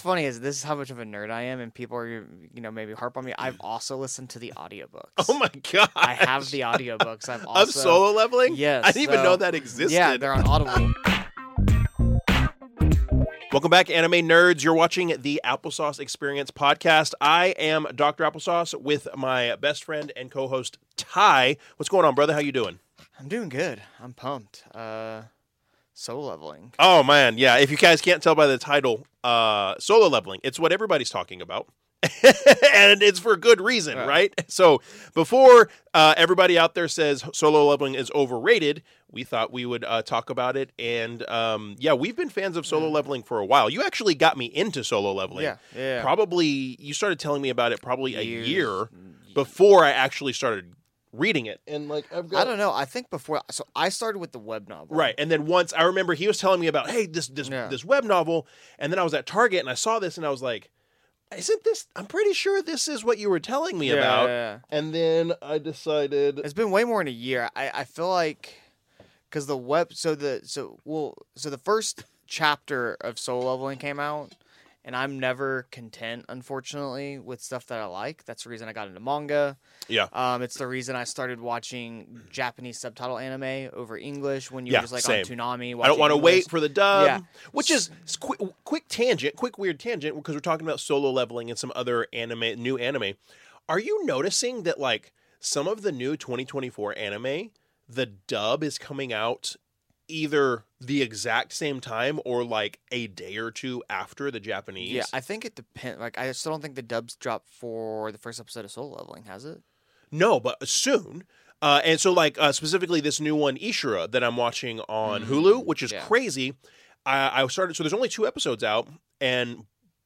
funny is this is how much of a nerd I am, and people are you know maybe harp on me. I've also listened to the audiobooks. Oh my god! I have the audiobooks. I've also of solo leveling. Yes, I didn't even know that existed. Yeah, they're on Audible. Welcome back, anime nerds. You're watching the Applesauce Experience podcast. I am Dr. Applesauce with my best friend and co-host Ty. What's going on, brother? How you doing? I'm doing good. I'm pumped. Uh, solo leveling. Oh man, yeah. If you guys can't tell by the title, uh, solo leveling. It's what everybody's talking about. and it's for good reason, Right. right? So before uh, everybody out there says solo leveling is overrated, we thought we would uh, talk about it. And um, yeah, we've been fans of solo leveling for a while. You actually got me into solo leveling. Yeah, yeah. Probably you started telling me about it probably a year before I actually started reading it. And like I've got I don't know. I think before, so I started with the web novel. Right, and then once I remember he was telling me about, hey, this this Yeah. this web novel, and then I was at Target and I saw this and I was like, isn't this? I'm pretty sure this is what you were telling me Yeah, about. yeah, yeah. And then I decided, It's been way more than a year. I, I feel like because the web so the so well so the first chapter of Solo Leveling came out, and I'm never content, unfortunately, with stuff that I like. That's the reason I got into manga. yeah, Um, it's the reason I started watching Japanese subtitle anime over English when you Yeah, were just like same. on Toonami. I don't want to wait for the dub. Yeah. Which is quick, quick tangent, quick weird tangent because we're talking about solo leveling and some other anime, new anime. Are you noticing that like some of the new 2024 anime, the dub is coming out either the exact same time or like a day or two after the Japanese? Yeah, I think it depends. Like, I still don't think the dubs dropped for the first episode of Solo Leveling. Has it? No, but soon. Uh, and so, like uh, specifically, this new one, Ishura, that I'm watching on Hulu, which is yeah. crazy. I, I started. So there's only two episodes out, and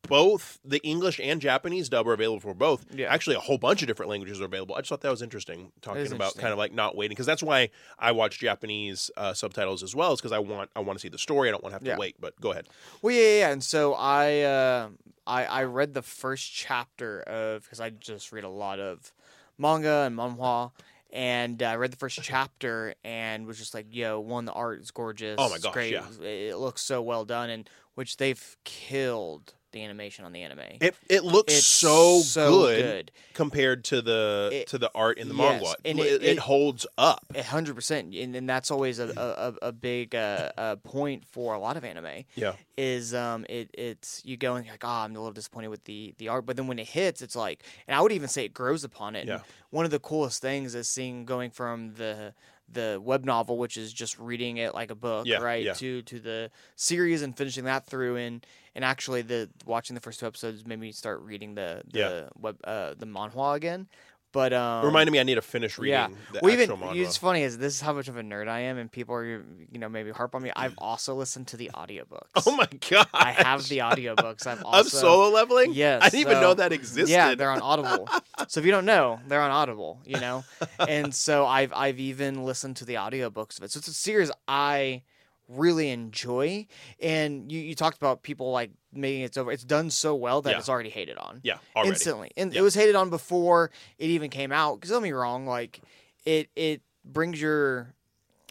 both the English and Japanese dub are available for both. Yeah. Actually, a whole bunch of different languages are available. I just thought that was interesting. Talking about interesting. kind of like not waiting because that's why I watch Japanese uh, subtitles as well. Is because I want I want to see the story. I don't want to have to Yeah. wait. But go ahead. Well, yeah, yeah. yeah. And so I, uh, I, I read the first chapter of because I just read a lot of manga and manhwa, and uh, I read the first chapter and was just like, "Yo, one, the art is gorgeous. Oh my gosh, great. yeah. It, it looks so well done, and which they've killed the animation on the anime. It it looks It's so, so good, good. compared to the It- to the art in the yes, manga. and it, it- it holds up. A hundred percent, and and that's always a a, a- a big uh, uh, point for a lot of anime. Yeah. Is um it it's you go and you're like, oh, I'm a little disappointed with the the art, but then when it hits, it's like, and I would even say it grows upon it. Yeah. And one of the coolest things is seeing going from the the web novel, which is just reading it like a book, Yeah, right, yeah. to to the series and finishing that through, and and actually the watching the first two episodes made me start reading the the Yeah. web uh, the manhwa again. But um, Reminded me I need to finish reading yeah. the well, even manga. it's funny is this is how much of a nerd I am, and people are you know maybe harp on me. I've also listened to the audiobooks. Oh my god! I have the audiobooks. I've also of solo leveling. Yes, I didn't even know that existed. yeah, they're on Audible. so if you don't know, they're on Audible. You know, and so I've I've even listened to the audiobooks of it. So it's a series I really enjoy. And you, you talked about people like making it over. It's done so well that Yeah. it's already hated on yeah, already. instantly. And Yeah. it was hated on before it even came out. Because don't be wrong, like it it brings your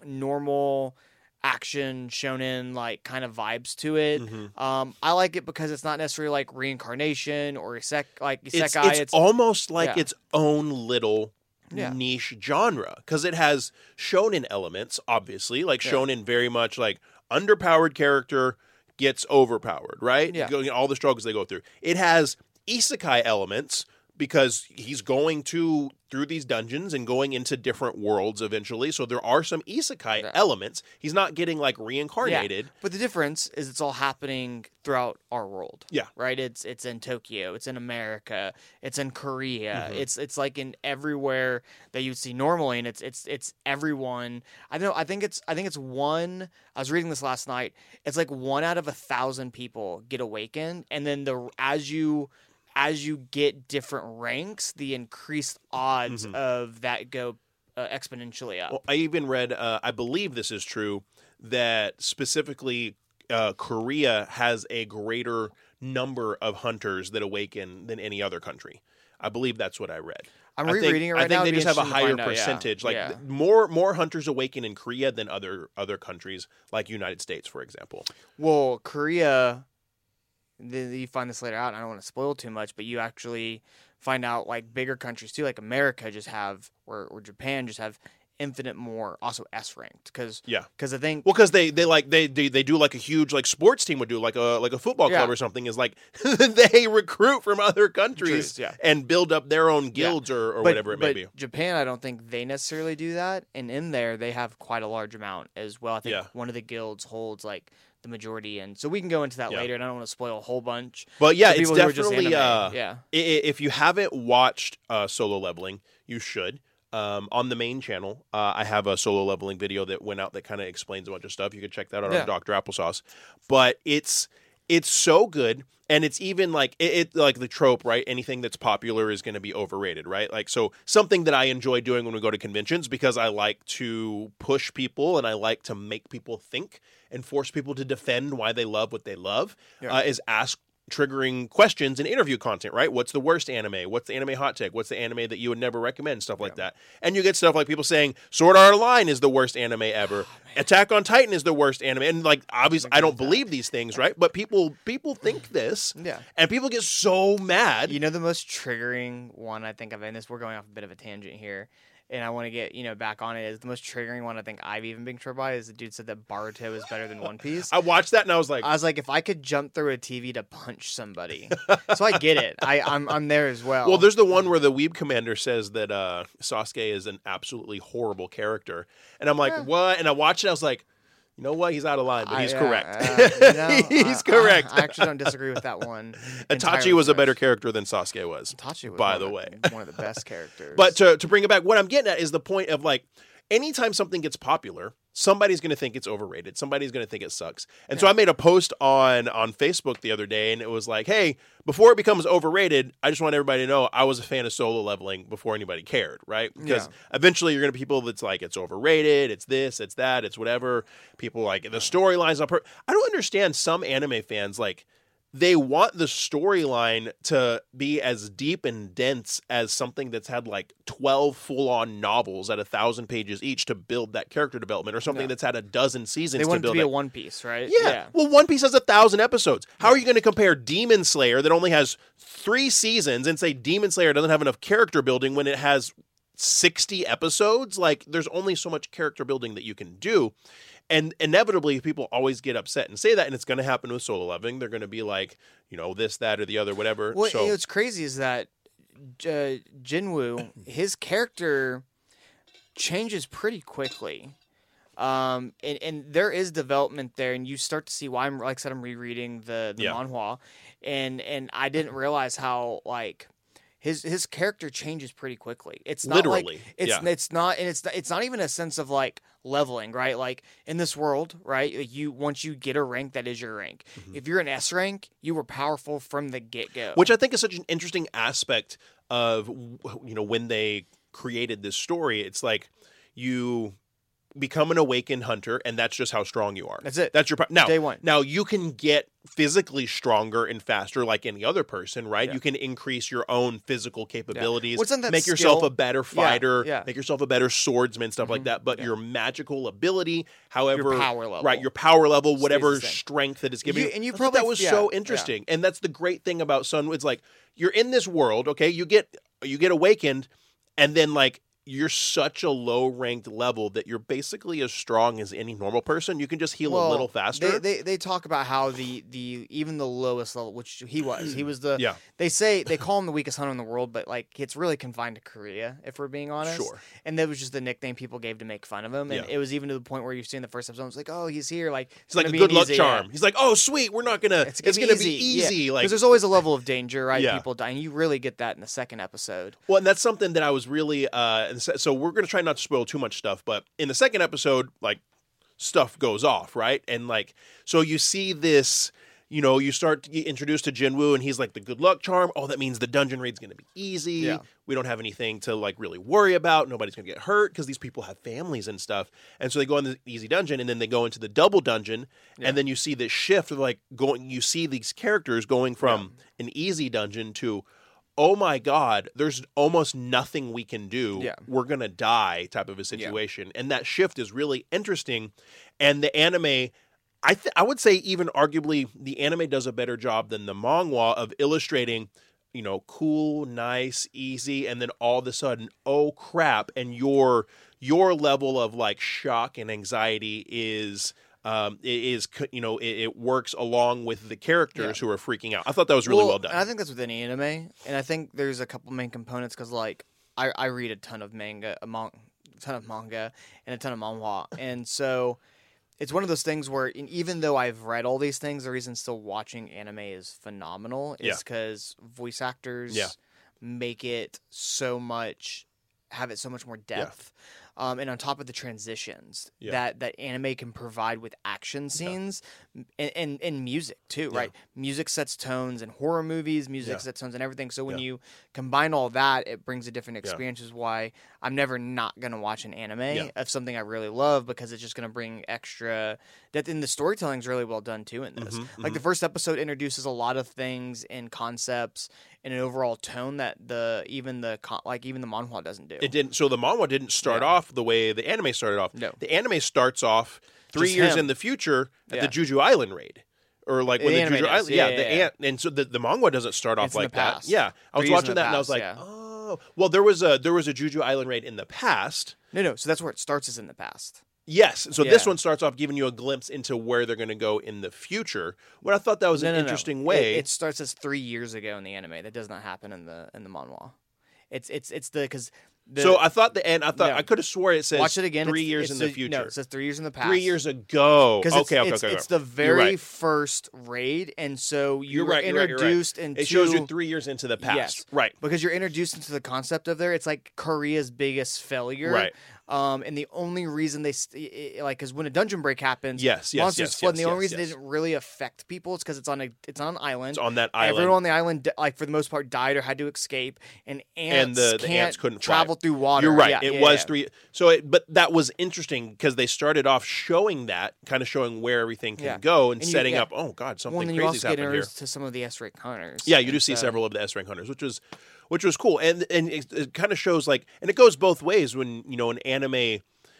normal action shonen like kind of vibes to it. Mhm. Um, I like it because it's not necessarily like reincarnation or isek like It's, isekai. it's, almost like yeah. its own little Yeah. niche genre because it has shonen elements, obviously, like Yeah. shonen very much like underpowered character gets overpowered, right? Yeah. All the struggles they go through. It has isekai elements because he's going to through these dungeons and going into different worlds eventually. So there are some isekai Yeah. elements. He's not getting like reincarnated. But the difference is it's all happening throughout our world. Yeah. Right? It's it's in Tokyo, it's in America, it's in Korea. Mhm. It's it's like in everywhere that you'd see normally and it's it's it's everyone. I don't know, I think it's I think it's one I was reading this last night. It's like one out of a thousand people get awakened and then the as you as you get different ranks, the increased odds Mhm. of that go uh, exponentially up. Well, I even read, uh, I believe this is true, that specifically uh, Korea has a greater number of hunters that awaken than any other country. I believe that's what I read. I'm I think- rereading it right I think now. they just have a higher find out, yeah. percentage. Like Yeah. more more hunters awaken in Korea than other other countries, like United States, for example. Well, Korea, then you find this later out. And I don't want to spoil too much, but you actually find out like bigger countries too, like America, just have or, or Japan just have infinite more also S ranked because Yeah. because I think Well, because they they like they, they they do like a huge like sports team would do like a like a football club Yeah. or something is like they recruit from other countries yeah. and build up their own guilds or, or but- whatever it may but be. Japan, I don't think they necessarily do that, and in there they have quite a large amount as well. I think Yeah. one of the guilds holds like the majority, and so we can go into that Yeah. later. And I don't want to spoil a whole bunch. But yeah, it's people just definitely anime. uh, yeah. i- i- if you haven't watched uh, solo leveling, you should. Um, on the main channel, uh, I have a solo leveling video that went out that kind of explains a bunch of stuff. You can check that out Yeah. on Doctor Applesauce. But it's it's so good, and it's even like it, it like the trope, right? Anything that's popular is going to be overrated, right? Like so, something that I enjoy doing when we go to conventions because I like to push people and I like to make people think and force people to defend why they love what they love Yeah. uh, is ask triggering questions in interview content, right? What's the worst anime? What's the anime hot take? What's the anime that you would never recommend? Stuff like that. And you get stuff like people saying Sword Art Online is the worst anime oh, ever. Attack on Titan is the worst anime. And like obviously I don't believe these things, right? But people people think this. Yeah. And people get so mad. You know the most triggering one I think of, and this we're going off a bit of a tangent here, and I want to get you know back on it. Is the most triggering one I think I've even been triggered by is the dude said that Boruto is better than One Piece. I watched that and I was like, I was like, if I could jump through a TV to punch somebody, so I get it. I I'm I'm there as well. Well, there's the one where the Weeb commander says that uh, Sasuke is an absolutely horrible character, and I'm like, Yeah. what? And I watched it. I was like, you know what? He's out of line, but he's uh, correct. uh, you know, he's I- correct. I, I actually don't disagree with that one. Itachi was a better character than Sasuke was. Itachi was by the of way. one of the best characters. But to, to bring it back, what I'm getting at is the point of like, anytime something gets popular, somebody's going to think it's overrated. Somebody's going to think it sucks. And so I made a post on on Facebook the other day, and it was like, hey, before it becomes overrated, I just want everybody to know I was a fan of solo leveling before anybody cared, right? Because eventually you're going to people that's like it's overrated, it's this, it's that, it's whatever. People like the storylines per- I don't understand some anime fans like they want the storyline to be as deep and dense as something that's had like 12 full-on novels at a thousand pages each to build that character development or something Yeah. that's had a dozen seasons they to want it to build be that. a One Piece, right? yeah. Well, One Piece has a thousand episodes. How are you going to compare Demon Slayer that only has three seasons and say Demon Slayer doesn't have enough character building when it has 60 episodes? Like, there's only so much character building that you can do. And inevitably, people always get upset and say that, and it's going to happen with solo leveling. They're going to be like, you know, this, that, or the other, whatever. Well, so, what's crazy is that uh, Jinwoo, his character changes pretty quickly. Um, and, and there is development there, and you start to see why I'm like I said I'm rereading the the Yeah. manhwa, and and I didn't realize how like his his character changes pretty quickly. It's not Literally, like it's yeah. it's not and it's it's not even a sense of like leveling, right? Like in this world, right? You once you get a rank, that is your rank. If you're an S rank, you were powerful from the get go. Mm-hmm. which I think is such an interesting aspect of you know when they created this story. It's like you become an awakened hunter, and that's just how strong you are. That's it. That's your po- now. Day one. Now you can get physically stronger and faster, like any other person, right? Yeah. You can increase your own physical capabilities, What's in that make yourself skill? a better fighter, yeah. make yourself a better swordsman, stuff like Mhm, that. But yeah. your magical ability, however, power level. right? Your power level, Stays whatever strength that is given, You- you, and you I thought that was yeah, so yeah. interesting, and that's the great thing about Sung. It's like you're in this world, okay? You get you get awakened, and then like you're such a low ranked level that you're basically as strong as any normal person. You can just heal a little faster. They, they they talk about how the the even the lowest level, which he was, he was the. yeah, They say they call him the weakest hunter in the world, but like it's really confined to Korea, if we're being honest. sure. And that was just the nickname people gave to make fun of him, and Yeah. it was even to the point where you see in the first episode, it's like, oh, he's here, like He's like a good luck easy- charm. yeah. He's like, oh sweet, we're not gonna. It's, It's gonna, be easy. because Like, there's always a level of danger, right? Yeah. People die, and you really get that in the second episode. Well, and that's something that I was really uh and so- so we're going to try not to spoil too much stuff, but in the second episode like stuff goes off, right? And like so you see this you know, you start to get introduced to Jinwoo and he's like the good luck charm. Oh, that means the dungeon raid's going to be easy. Yeah. We don't have anything to like really worry about. Nobody's going to get hurt because these people have families and stuff. And so they go in the easy dungeon and then they go into the double dungeon Yeah. and then you see this shift of like going you see these characters going from an easy dungeon to oh my god there's almost nothing we can do. Yeah. we're gonna die type of a situation. And that shift is really interesting. And the anime I th- I would say even arguably the anime does a better job than the manga of illustrating, you know, cool, nice, easy, and then all of a sudden, oh crap, and your your level of like shock and anxiety is um i- is you know it, it works along with the characters who are freaking out. I thought that was really well, And I think that's with any anime, and I think there's a couple main components because like I, I read a ton of manga, a, mon- a ton of manga, and a ton of manhwa, and so it's one of those things where even though I've read all these things, the reason still watching anime is phenomenal is because voice actors Yeah. make it so much have it so much more depth. Um, and on top of the transitions Yeah. that, that anime can provide with action scenes and, and, and music too, Yeah. right? Music sets tones in horror movies, music Yeah. sets tones and everything. So when Yeah. you combine all that, it brings a different experience, is why I'm never not going to watch an anime Yeah. of something I really love because it's just going to bring extra that in the storytelling's really well done too in this. Mhm, Like the first episode introduces a lot of things and concepts and an overall tone that the even the like even the manhwa doesn't do. It didn't. So the manga didn't start off the way the anime started off. No. The anime starts off three Just years him. in the future at Yeah. the Jeju Island raid, or like when The Jeju. Island. Yeah, Yeah, the ant, and so the the manga doesn't start off It's in the like that. Yeah, I was Three watching that and I was like, oh, well, there was a there was a Jeju Island raid in the past. no, no. So that's where it starts is in the past. Yes, so this one starts off giving you a glimpse into where they're going to go in the future. What I thought that was No, an no, no. interesting It- way. It, starts as three years ago in the anime. That does not happen in the in the manhwa. It's it's it's the because so I thought the end. I thought No. I could have swore it says watch it again. three it's- years it's in the future. No, it says three years in the past. three years ago. Okay, okay, it's, okay. it's the very right. first raid, and so you You're were right, you're right, introduced into It shows you three years into the past. Yes. Right. because you're introduced into the concept of there. It's like Korea's biggest failure, Right. Um, and the only reason they st- like because when a dungeon break happens, Yes, yes, monsters yes, flood. and yes, the only yes, reason yes. they didn't really affect people is because it's on a it's on an island. It's on that island. Everyone on the island, like for the most part, died or had to escape, and ants the- the can't ants couldn't fly. travel through water. You're right. Yeah, it yeah, was yeah. three. So, it, but that was interesting because they started off showing that, kind of showing where everything can go and, And you- setting up. Oh God, something Well, and crazy's happened here. to some of the S rank hunters. Yeah, you do and see so- several of the S rank hunters, which was which was cool, and and it, it kind of shows like, and it goes both ways when you know an anime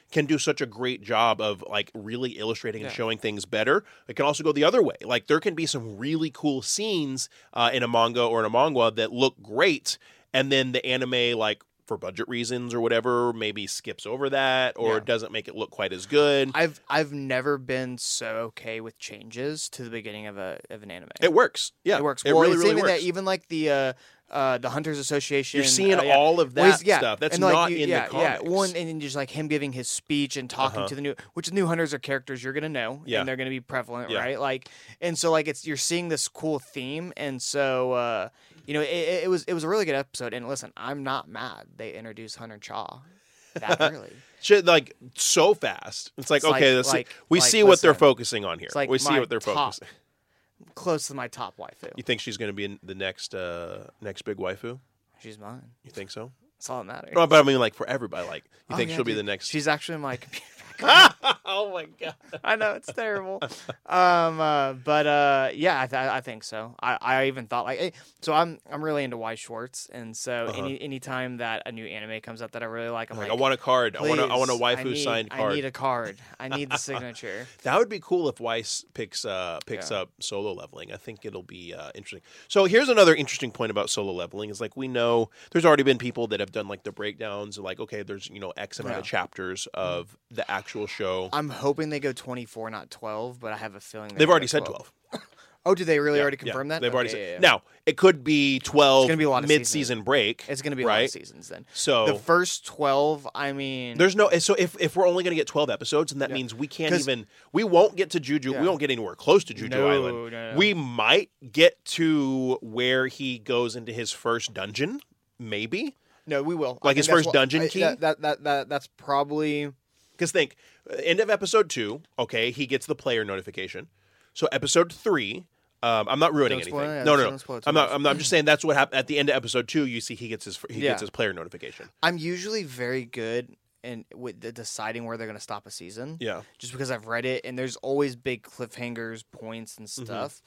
can do such a great job of like really illustrating and Yeah. showing things better. It can also go the other way. Like there can be some really cool scenes uh, in a manga or in a manga that look great, and then the anime like. For budget reasons or whatever, maybe skips over that or Yeah. doesn't make it look quite as good. I've I've never been so okay with changes to the beginning of a of an anime. It works. Yeah, It works. It well, really, it's really even works. that even like the uh, uh, the Hunters Association. You're seeing uh, yeah. all of Well, that he's- yeah, stuff. That's and, like, not you- in yeah, the comics. Yeah, one and then just like him giving his speech and talking Uh-huh. to the new, which the new hunters are characters you're gonna know, Yeah. and they're gonna be prevalent, right? Like, and so like it's you're seeing this cool theme, and so uh, you know it, it, was it was a really good episode. And listen, I'm not mad they introduced Hunter Cha that early. shit like so fast. It's like It's like- okay, see- like- we like, see what they're focusing on here. like we see what they're focusing. Close to my top waifu. You think she's going to be in the next uh next big waifu? She's mine. You think so? That's all that matters. No, but I mean like for everybody. Like you Oh, think yeah, she'll be dude. the next? She's actually my computer. oh my god! I know it's terrible. Um, uh, but uh, yeah, I, th- I think so. I, I even thought like, hey, so I'm I'm really into Weiss Schwarz, and so Uh-huh. any anytime that a new anime comes out that I really like, I'm Like, like, I want a card. I want a, I want a "Please, I waifu need- signed card. I need a card. I need the signature. That would be cool if Weiss picks uh picks Yeah. up solo leveling. I think it'll be uh, interesting. So here's another interesting point about solo leveling is like we know there's already been people that have done like the breakdowns like okay there's you know X amount of chapters of the actual show. I'm hoping they go 24, not 12, but I have a feeling they're They've already go said 12. Oh, did they really Yeah, already yeah, confirm that? They've already Okay, said. yeah, yeah. Now it could be 12 gonna be a lot of mid-season break. it's going to be a lot right? of seasons then. So The first 12, I mean, There's no so if if we're only going to get 12 episodes, and that Yeah. means we can't 'Cause- even we won't get to Jeju. Yeah. We won't get anywhere close to Jeju No, Island. no, no. We might get to where he goes into his first dungeon, maybe. no, we will. Like I his that's first what- dungeon I- key? That, that that that that's probably Because think, uh, end of episode two, okay, he gets the player notification. So episode three, um, I'm not ruining anything. it, no, no, no. I'm not. I'm not. I'm just saying that's what happened at the end of episode two. You see, he gets his he Yeah. gets his player notification. I'm usually very good in with the deciding where they're going to stop a season. Yeah. Just because I've read it and there's always big cliffhangers, points, and Mm-hmm. stuff.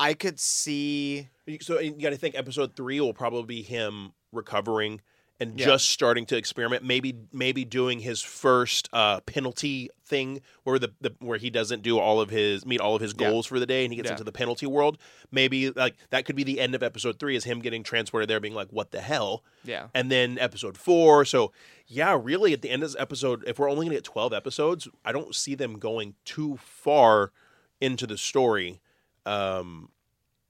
I could see. So you got to think episode three will probably be him recovering, and Yeah. just starting to experiment. Maybe maybe doing his first uh, penalty thing where the, the where he doesn't do all of his meet all of his Yeah. goals for the day and he gets Yeah. into the penalty world. Maybe like that could be the end of episode three is him getting transported there, being like, "What the hell." Yeah. and then episode four. So yeah, really at the end of this episode, if we're only gonna get twelve episodes, I don't see them going too far into the story. Um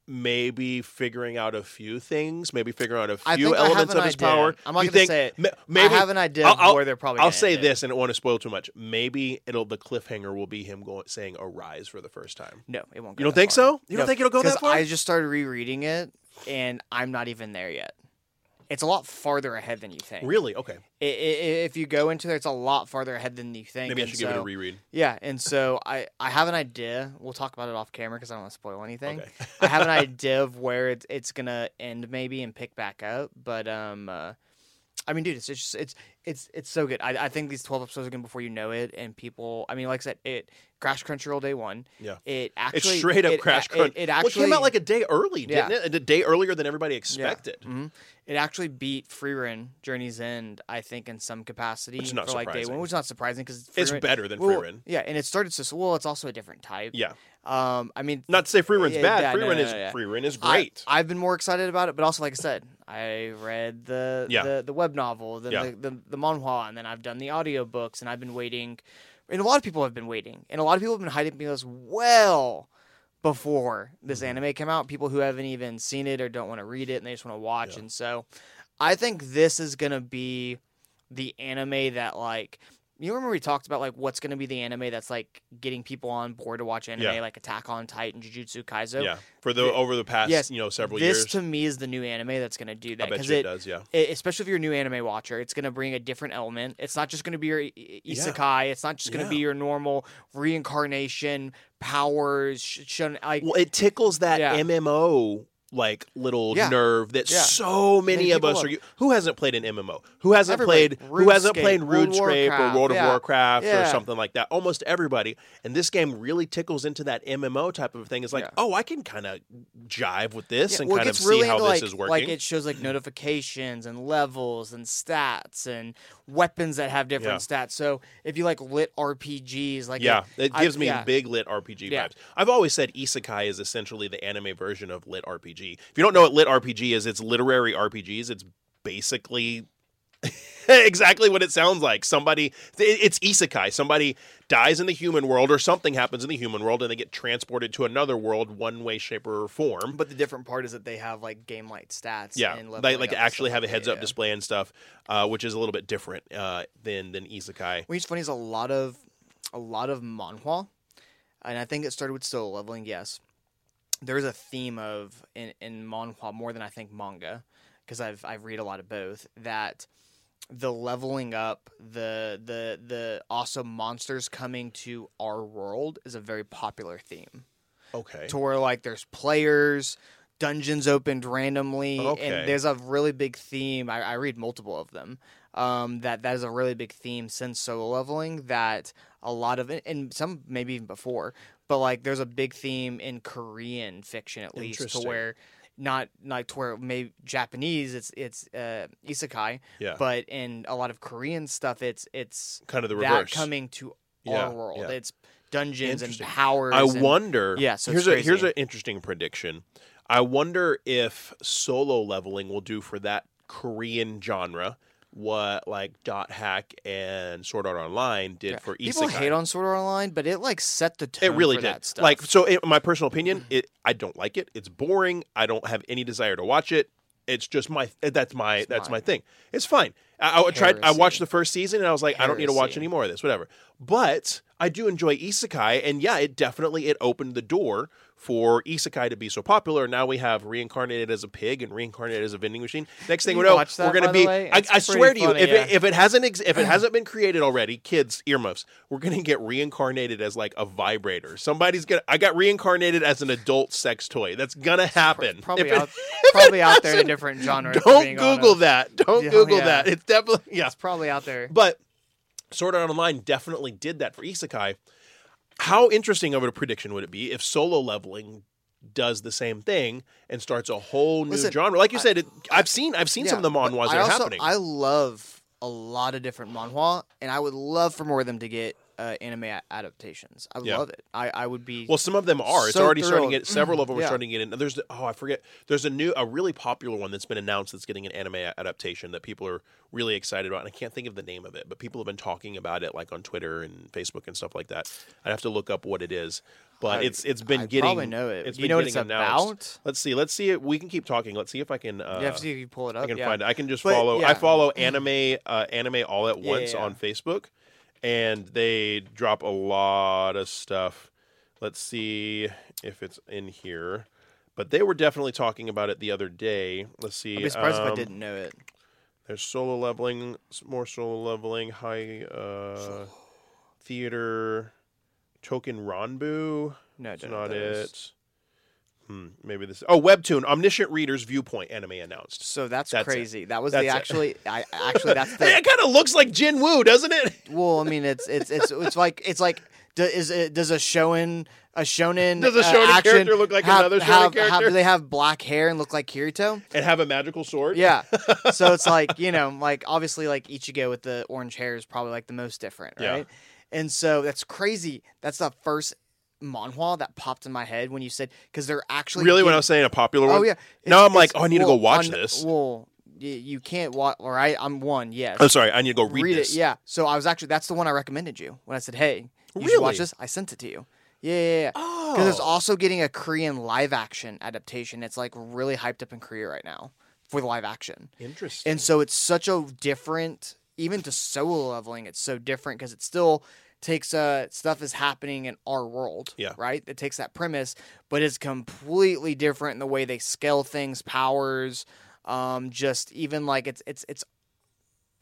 maybe figuring out a few things, maybe figuring out a few I elements of his idea. power. I'm not gonna say it. maybe I have an idea I'll- where they're probably. I'll say end it. this, and it won't want to spoil too much. Maybe it'll the cliffhanger will be him going saying "arise" for the first time. No, it won't. Go You don't think far. so? You No, don't think it'll go that far? I just started rereading it, and I'm not even there yet. It's a lot farther ahead than you think. Really? Okay. I- I- if you go into there, it's a lot farther ahead than you think. Maybe I should give it a reread. Yeah, and so I I have an idea. We'll talk about it off camera because I don't want to spoil anything. Okay. I have an idea of where it's it's gonna end maybe and pick back up, but um, uh, I mean, dude, it's just it's it's it's so good. I, I think these twelve episodes are gonna before you know it, and people. I mean, like I said, it crashed Crunchyroll day one. Yeah. it actually It's straight up it, Crash it- Crunch. It, well, actually it came out like a day early, didn't it? A day earlier than everybody expected. hmm It actually beat Frieren Journey's End, I think, in some capacity Which is not for like day surprising. one, which is not surprising because It's better than well, Frieren. Yeah, and it started so well. It's also a different type. Yeah. Um, I mean, Not to say Frieren's Yeah, bad. yeah, free no, run no, is no, Frieren is great. I've been more excited about it, but also, like I said, I read the Yeah. the, the web novel, then the, the the manhwa, and then I've done the audiobooks, and I've been waiting. And a lot of people have been waiting, and a lot of people have been hiding this well before this Mm-hmm. anime came out. People who haven't even seen it or don't want to read it, and they just want to watch. And so, I think this is gonna be the anime that like. You remember we talked about like what's going to be the anime that's like getting people on board to watch anime, Yeah. like Attack on Titan, Jujutsu Kaisen. yeah. For the the- over the past yes, you know several this years, This to me is the new anime that's going to do that because it, it, does. Yeah. it- especially if you're a new anime watcher, it's going to bring a different element. It's not just going to be your i- i- Yeah. isekai. It's not just going to Yeah. be your normal reincarnation powers. Sh- shun- like Well, it tickles that Yeah. MMO like little Yeah. nerve that Yeah. so many Many of us are. Who hasn't played an MMO? Who hasn't Everybody. played? Who hasn't played of RuneScape or Warcraft, World of yeah. Warcraft or something like that? Almost everybody. And this game really tickles into that MMO type of thing. It's like, oh, I can kind of jive with this and well, kind of gets see really how into, this like, is working. Like it shows like notifications and levels and stats and weapons that have different stats. So if you like lit RPGs, like yeah, it, it I- gives me yeah. big lit RPG vibes. I've always said isekai is essentially the anime version of lit RPG. If you don't know what lit RPG is, it's literary RPGs. It's basically exactly what it sounds like. Somebody, it's isekai. Somebody dies in the human world, or something happens in the human world, and they get transported to another world, one way, shape, or form. But the different part is that they have like game like stats. Yeah, and they like actually have a heads up yeah. display and stuff, uh, which is a little bit different uh, than than isekai. What's funny is a lot of a lot of manhwa, and I think it started with solo leveling. Yes, there is a theme of in in manhwa more than I think manga, because I've I've read a lot of both that the leveling up the the the awesome monsters coming to our world is a very popular theme Okay, to where like there's players dungeons opened randomly Okay. and there's a really big theme I, I read multiple of them um, that that is a really big theme since solo leveling that a lot of and some maybe even before but like there's a big theme in korean fiction at least to where not like to where maybe japanese it's it's uh, isekai yeah, but in a lot of korean stuff it's it's kind of the reverse. coming to Yeah, our world yeah. it's dungeons and powers I and- wonder. Yeah, so here's a here's an interesting prediction. I wonder if solo leveling will do for that Korean genre what like Dot Hack and Sword Art Online did Yeah. for People Isekai. hate on Sword Art Online, but it like set the tone. it really did. Like so, in my personal opinion, mm. it I don't like it. It's boring. I don't have any desire to watch it. It's just my that's my It's that's my thing. It's fine. I, I tried. I watched the first season and I was like, I don't need to watch any more of this. Whatever. But I do enjoy isekai, and yeah, it definitely it opened the door for isekai to be so popular. Now we have reincarnated as a pig and reincarnated as a vending machine. Next thing we know, that, we're going to be. I, I swear to you, funny, if yeah. it, if it hasn't ex- if it hasn't been created already, kids earmuffs, we're going to get reincarnated as like a vibrator. Somebody's gonna. I got reincarnated as an adult sex toy. That's gonna happen. probably it- out, probably out there in a different genre. don't Google honest. that. Don't Yeah, Google yeah. that. It's definitely yeah. It's probably out there. But Sword Art Online definitely did that for Isekai. How interesting of a prediction would it be if solo leveling does the same thing and starts a whole new Listen, genre. Like you I- said, it, I've seen I've seen some of the manhwas I that are also, happening. I love a lot of different manhwa, and I would love for more of them to get uh, anime adaptations. I Yeah. love it. I, I would be. Well, some of them are. It's So already starting to get several of them are starting to get in. There's oh I forget. There's a new a really popular one that's been announced that's getting an anime adaptation that people are really excited about. And I can't think of the name of it, but people have been talking about it like on Twitter and Facebook and stuff like that. I'd have to look up what it is. But I- it's it's been I getting probably know it. It's you been know what it's announced. about? Let's see. Let's see. It. We can keep talking. Let's see if I can. Uh, you have to see if you pull it up. I can yeah. find it. I can just But, follow. I follow anime, uh, anime all at Yeah, once yeah, yeah. on Facebook, and they drop a lot of stuff. Let's see if it's in here. But they were definitely talking about it the other day. Let's see. I'd be surprised if I um, didn't know it. There's solo leveling, more solo leveling, high uh, theater, Touken Ranbu. No, I don't know not it. Hmm, maybe this. Oh, Webtoon, Omniscient Reader's Viewpoint anime announced. So that's, That's it. crazy. That was That's the actually. I actually that's the. It kind of looks like Jin Woo, doesn't it? well, I mean, it's it's it's it's like it's like do, is it does a shonen a shonen Does a uh, shonen action character look like have, another shonen have, character? Have, do they have black hair and look like Kirito? And have a magical sword. Yeah. so it's like you know, like obviously, like Ichigo with the orange hair is probably like the most different, Yeah. right? And so that's crazy. That's the first manhwa that popped in my head when you said because they're actually Really, when I was saying a popular one. Oh yeah. Now I'm like, oh, I need to go watch on- this. Well, you can't watch. All right, I'm one. Yes. I'm sorry, I need to go read, this. it. Yeah. So I was actually that's the one I recommended you when I said, "Hey, you should watch this." I sent it to you. Yeah, yeah, yeah. Oh, Because it's also getting a Korean live action adaptation. It's like really hyped up in Korea right now for the live action, interesting. and so it's such a different. Even to solo leveling, it's so different because it's still takes uh stuff is happening in our world. Yeah. Right. It takes that premise, but it's completely different in the way they scale things, powers, um, just even like it's it's it's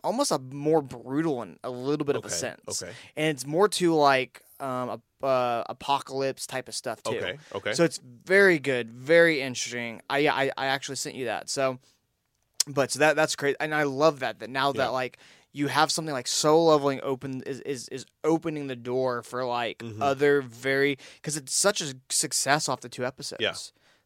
almost a more brutal and a little bit of a sense. okay. And it's more to like um a, uh, apocalypse type of stuff too. okay, okay. So it's very good, very interesting. I yeah, I, I actually sent you that. So but so that that's great. And I love that that now Yeah. that like you have something like solo leveling open is, is is opening the door for like Mhm. other very because it's such a success off the two episodes. Yeah.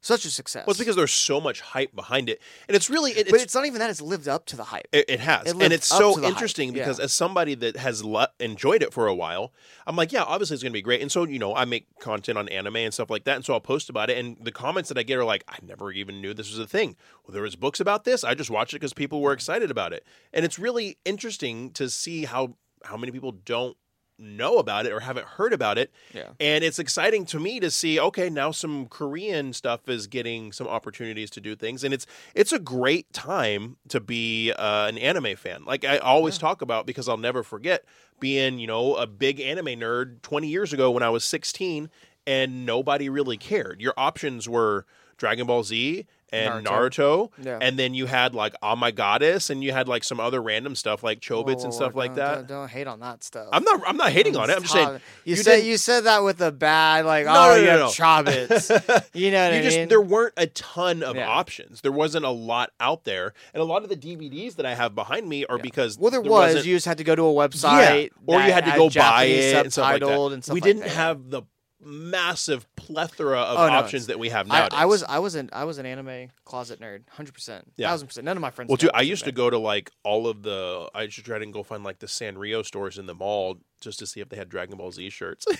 Such a success. well, it's because there's so much hype behind it, and it's really it, but it's, it's not even that it's lived up to the hype. it, it has, it and it's so the hype, interesting yeah. because as somebody that has le- enjoyed it for a while, I'm like, yeah, obviously it's going to be great. And so you know, I make content on anime and stuff like that, and so I'll post about it, and the comments that I get are like, I never even knew this was a thing. Well, there was books about this. I just watched it because people were excited about it, and it's really interesting to see how how many people don't know about it or haven't heard about it. Yeah. and it's exciting to me to see okay now some korean stuff is getting some opportunities to do things. And it's it's a great time to be uh, an anime fan. Like i always talk about because i'll never forget being you know a big anime nerd 20 years ago when i was 16 and nobody really cared. Your options were dragon ball z and Naruto, Naruto. Yeah. and then you had like Oh My Goddess, and you had like some other random stuff like Chobits Whoa, and stuff like don't- that. Don't, don't hate on that stuff. I'm not. I'm not hating on it. I'm just saying. You, you said didn't- you said that with a bad like No, oh no, you no, no. Chobits. you know what you I just mean? there weren't a ton of Yeah. options. There wasn't a lot out there, and a lot of the DVDs that I have behind me are because well, there, was. wasn't- You just had to go to a website, or you had to go buy it and stuff like that. we like didn't have the massive plethora of Oh, no, options that we have I. I was I was an I was an anime closet nerd, hundred percent, thousand percent. None of my friends. well, too. I used to go to like all of the. I used to try to go find like the Sanrio stores in the mall just to see if they had Dragon Ball Z shirts.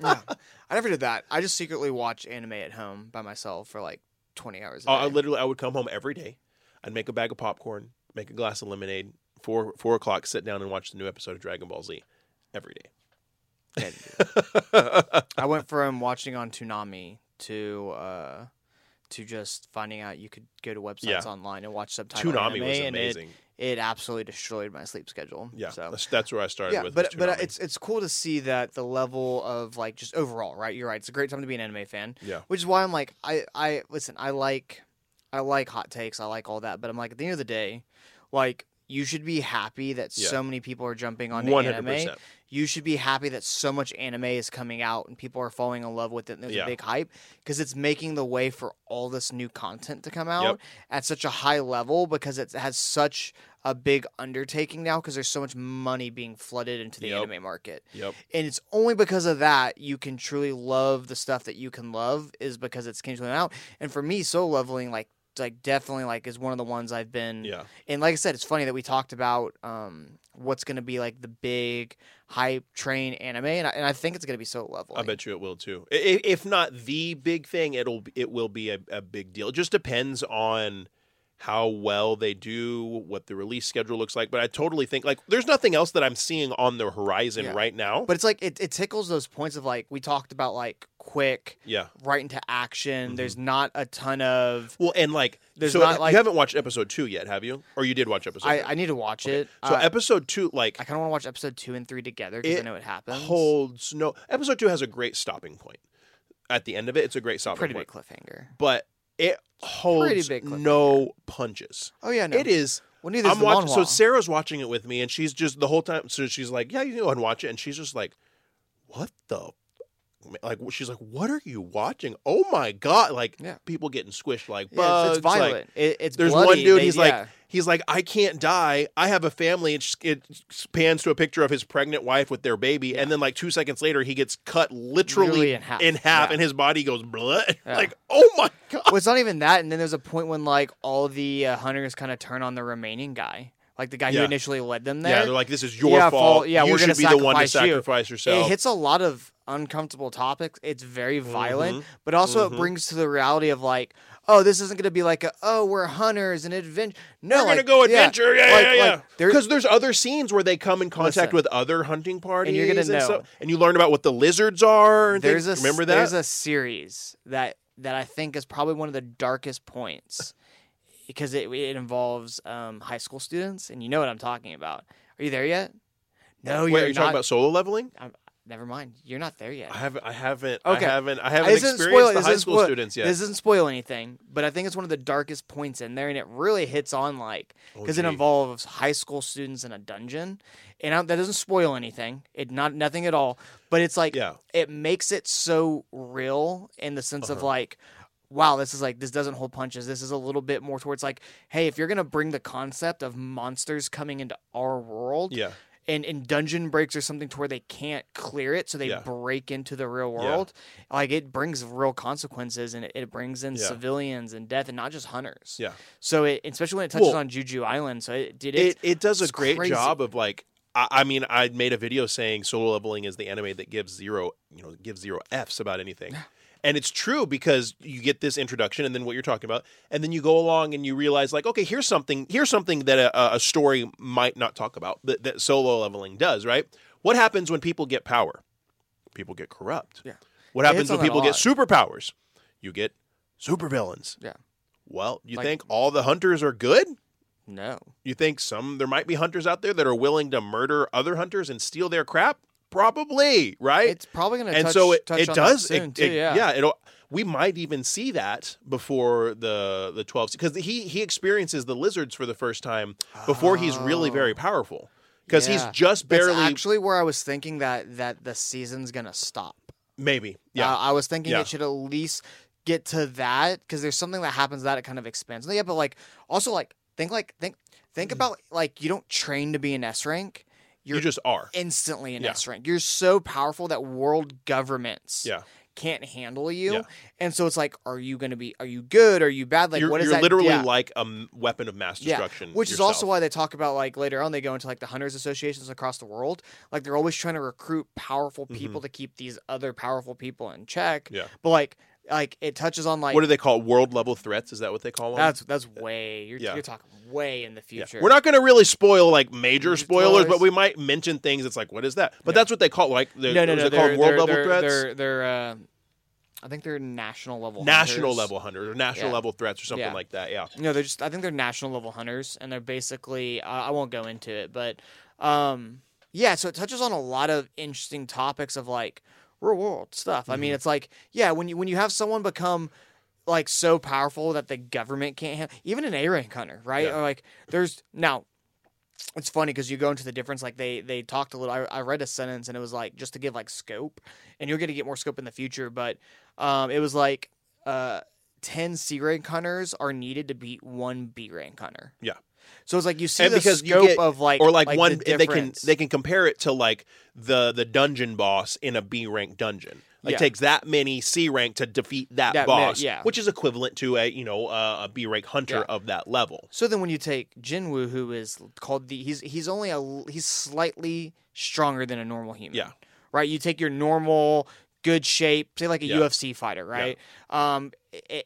Yeah. I never did that. I just secretly watch anime at home by myself for like twenty hours. A Uh, I literally, I would come home every day. I'd make a bag of popcorn, make a glass of lemonade. Four four o'clock, sit down and watch the new episode of Dragon Ball Z every day. Can't do it. I went from watching on Toonami to uh, to just finding out you could go to websites Yeah. online and watch subtitled Toonami anime, was and it- amazing. It, absolutely destroyed my sleep schedule. yeah, So that's, that's where I started yeah, with. but but it's it's cool to see that the level of like just overall, right? You're right. It's a great time to be an anime fan. yeah, Which is why I'm like, I, I listen, I like, I like hot takes, I like all that, but I'm like, at the end of the day, like, you should be happy that Yeah. so many people are jumping on one hundred anime. You should be happy that so much anime is coming out and people are falling in love with it. And there's Yeah. a big hype because it's making the way for all this new content to come out Yep. at such a high level because it has such a big undertaking now because there's so much money being flooded into the Yep. anime market. Yep. And it's only because of that you can truly love the stuff that you can love is because it's continuing out. And for me, solo leveling like like definitely like is one of the ones I've been Yeah. and like I said, it's funny that we talked about um, what's going to be like the big hype train anime, and I, and I think it's going to be solo leveling. I bet you it will too. If not the big thing, it'll it will be a, a big deal. It just depends on how well they do, what the release schedule looks like. But I totally think like there's nothing else that I'm seeing on the horizon Yeah. right now. But it's like it, it tickles those points of like we talked about like quick yeah. right into action. Mhm. There's not a ton of. Well, and like There's so not, like- you haven't watched episode two yet, have you? Or you did watch episode? I. I need to watch Okay. it. so Uh, episode two, like I kind of want to watch episode two and three together because I know it happens. holds no. Episode two has a great stopping point. At the end of it, it's a great stopping pretty point. big cliffhanger. But it holds no punches. Oh yeah, no. It is Well, neither I'm watching. So. Sarah's watching it with me, and she's just the whole time. So she's like, "Yeah, you can go and watch it," and she's just like, "What the?" Like she's like, "What are you watching?" Oh my god! Like Yeah. people getting squished like Yeah, bugs. it's, it's like- violent. it, it's there's bloody. one dude. They- he's yeah. like, he's like, I can't die. I have a family. Just- it pans to a picture of his pregnant wife with their baby, and then like two seconds later, he gets cut literally, Literally in half. Yeah. and his body goes blood. Yeah. Like, oh my god! well, it's not even that. And then there's a point when like all the uh, hunters kind of turn on the remaining guy, like the guy Yeah. who initially led them there. Yeah, they're like, this is your Yeah, fault. Yeah, you we're should gonna be the one to sacrifice you. yourself. it hits a lot of uncomfortable topics. It's very violent, Mhm. but also Mhm. it brings to the reality of like, oh, this isn't going to be like a oh, we're hunters and adventure. No, We're like, gonna go adventure, yeah, yeah, like- yeah. like, yeah. there- Because there's other scenes where they come in contact Listen. with other hunting parties, and you're gonna know. stuff, and you learn about what the lizards are. And there's things. a remember that? there's a series that that I think is probably one of the darkest points because it it involves um, high school students, and you know what I'm talking about. Are you there yet? No, Wait, you're are you not. talking about solo leveling? Never mind. You're not there yet. I haven't. I haven't. Okay. I haven't. I haven't experienced spoil- the high school spoil- students yet. This doesn't spoil anything, but I think it's one of the darkest points in there, and it really hits on like Oh, because it involves high school students in a dungeon, and I, that doesn't spoil anything. It not nothing at all, but it's like Yeah. it makes it so real in the sense of Uh-huh. like. Wow, this is like this doesn't hold punches. This is a little bit more towards like, hey, if you're gonna bring the concept of monsters coming into our world, Yeah. and, and dungeon breaks or something to where they can't clear it, so they Yeah. break into the real Yeah. world. Like it brings real consequences, and it, it brings in Yeah. civilians and death, and not just hunters. Yeah. So it, especially when it touches Well, on Jeju Island, so it did It it. it does a great crazy. job of like. I, I mean, I made a video saying solo leveling is the anime that gives zero, you know, gives zero f's about anything. And it's true because you get this introduction and then what you're talking about, and then you go along and you realize like, okay, here's something, here's something that a, a story might not talk about that, that solo leveling does, right? What happens when people get power? People get corrupt. Yeah. What happens when people get superpowers? You get supervillains. Yeah. Well, you Like- think all the hunters are good? no, You think some there might be hunters out there that are willing to murder other hunters and steal their crap? Probably, right? it's probably gonna. and touch, so it, it does it, too. it- yeah. it'll we might even see that before the the 12 because he he experiences the lizards for the first time before he's really very Oh. powerful because he's Yeah. just That's barely actually where I was thinking that that the season's gonna stop. maybe yeah Uh, I was thinking Yeah. it should at least get to that because there's something that happens that it kind of expands. Yeah, but like also like think like think think Mm. about like you don't train to be an S rank. You You're just are instantly an Yeah. S rank. You're so powerful that world governments yeah can't handle you. Yeah. And so it's like, are you gonna be? Are you good? Are you bad? Like, you're, what is you're that? literally yeah. like a m- weapon of mass destruction Which is also why they talk about like later on they go into like the hunters associations across the world. Like they're always trying to recruit powerful people to keep these other powerful people in check. Mm-hmm. Yeah. But like like it touches on like what do they call world level threats is that what they call them that's that's way you're Yeah. you're talking way in the Yeah. future. We're not going to really spoil like major Major spoilers, but we might mention things. It's like, what is that? But Yeah. that's what they call like. The, no no no called they're, world they're, level they're, threats, They're they're uh, I think they're national level national hunters. level hunters, or national Yeah. level threats, or something Yeah. like that. Yeah, No, they're just. I think they're national level hunters, and they're basically. Uh, I won't go into it, but um, yeah. So it touches on a lot of interesting topics of like real world stuff. I mean, Mm-hmm. it's like yeah, when you when you have someone become like so powerful that the government can't handle, even an A rank hunter, right? Yeah. Or like there's now. It's funny because you go into the difference. Like they they talked a little. I, I read a sentence and it was like just to give like scope, and you're going to get more scope in the future. But um, it was like uh, ten C rank hunters are needed to beat one B rank hunter. Yeah. So it's like you see And the because scope get- of like or like, the one they can they can compare it to like the the dungeon boss in a B rank dungeon. Like Yeah. takes that many C rank to defeat that, That ma- boss, yeah. which is equivalent to a you know uh, a B rank hunter Yeah. of that level. So then when you take Jinwoo, who is called the he's he's only a he's slightly stronger than a normal human. Yeah. Right. You take your normal good shape, say like a. UFC fighter, right? Um,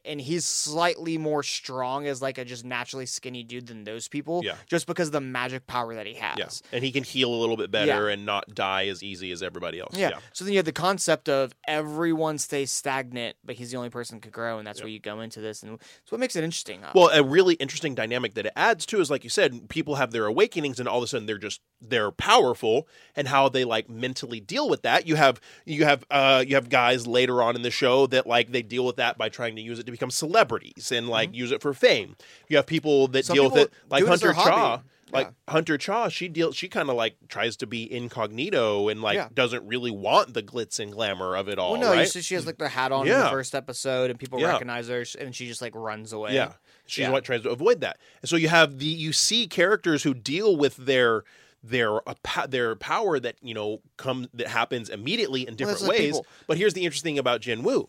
and he's slightly more strong as like a just naturally skinny dude than those people. Yeah. Just because of the magic power that he has. Yeah, and he can heal a little bit better and not die as easy as everybody else. Yeah. So then you have the concept of everyone stays stagnant, but he's the only person who could grow, and that's Yeah. where you go into this, and it's what makes it interesting. Uh, Well, a really interesting dynamic that it adds to is like you said, people have their awakenings and all of a sudden they're just they're powerful and how they like mentally deal with that. You have you have uh you have guys later on in the show that like they deal with that by trying to use it to become celebrities and like use it for fame. You have people that Mm-hmm. Some deal with it like do it as Hunter Cha. Like Hunter Cha, she deals she kind of like tries to be incognito and like Yeah. doesn't really want the glitz and glamour of it all, well, no, you right? see she has like the hat on in the first episode, and people Yeah. recognize her, and she just like runs away. Yeah. She's Yeah. what tries to avoid that. And so you have the you see characters who deal with their their uh, their power that you know come that happens immediately in different like ways. But here's the interesting thing about Jin Woo.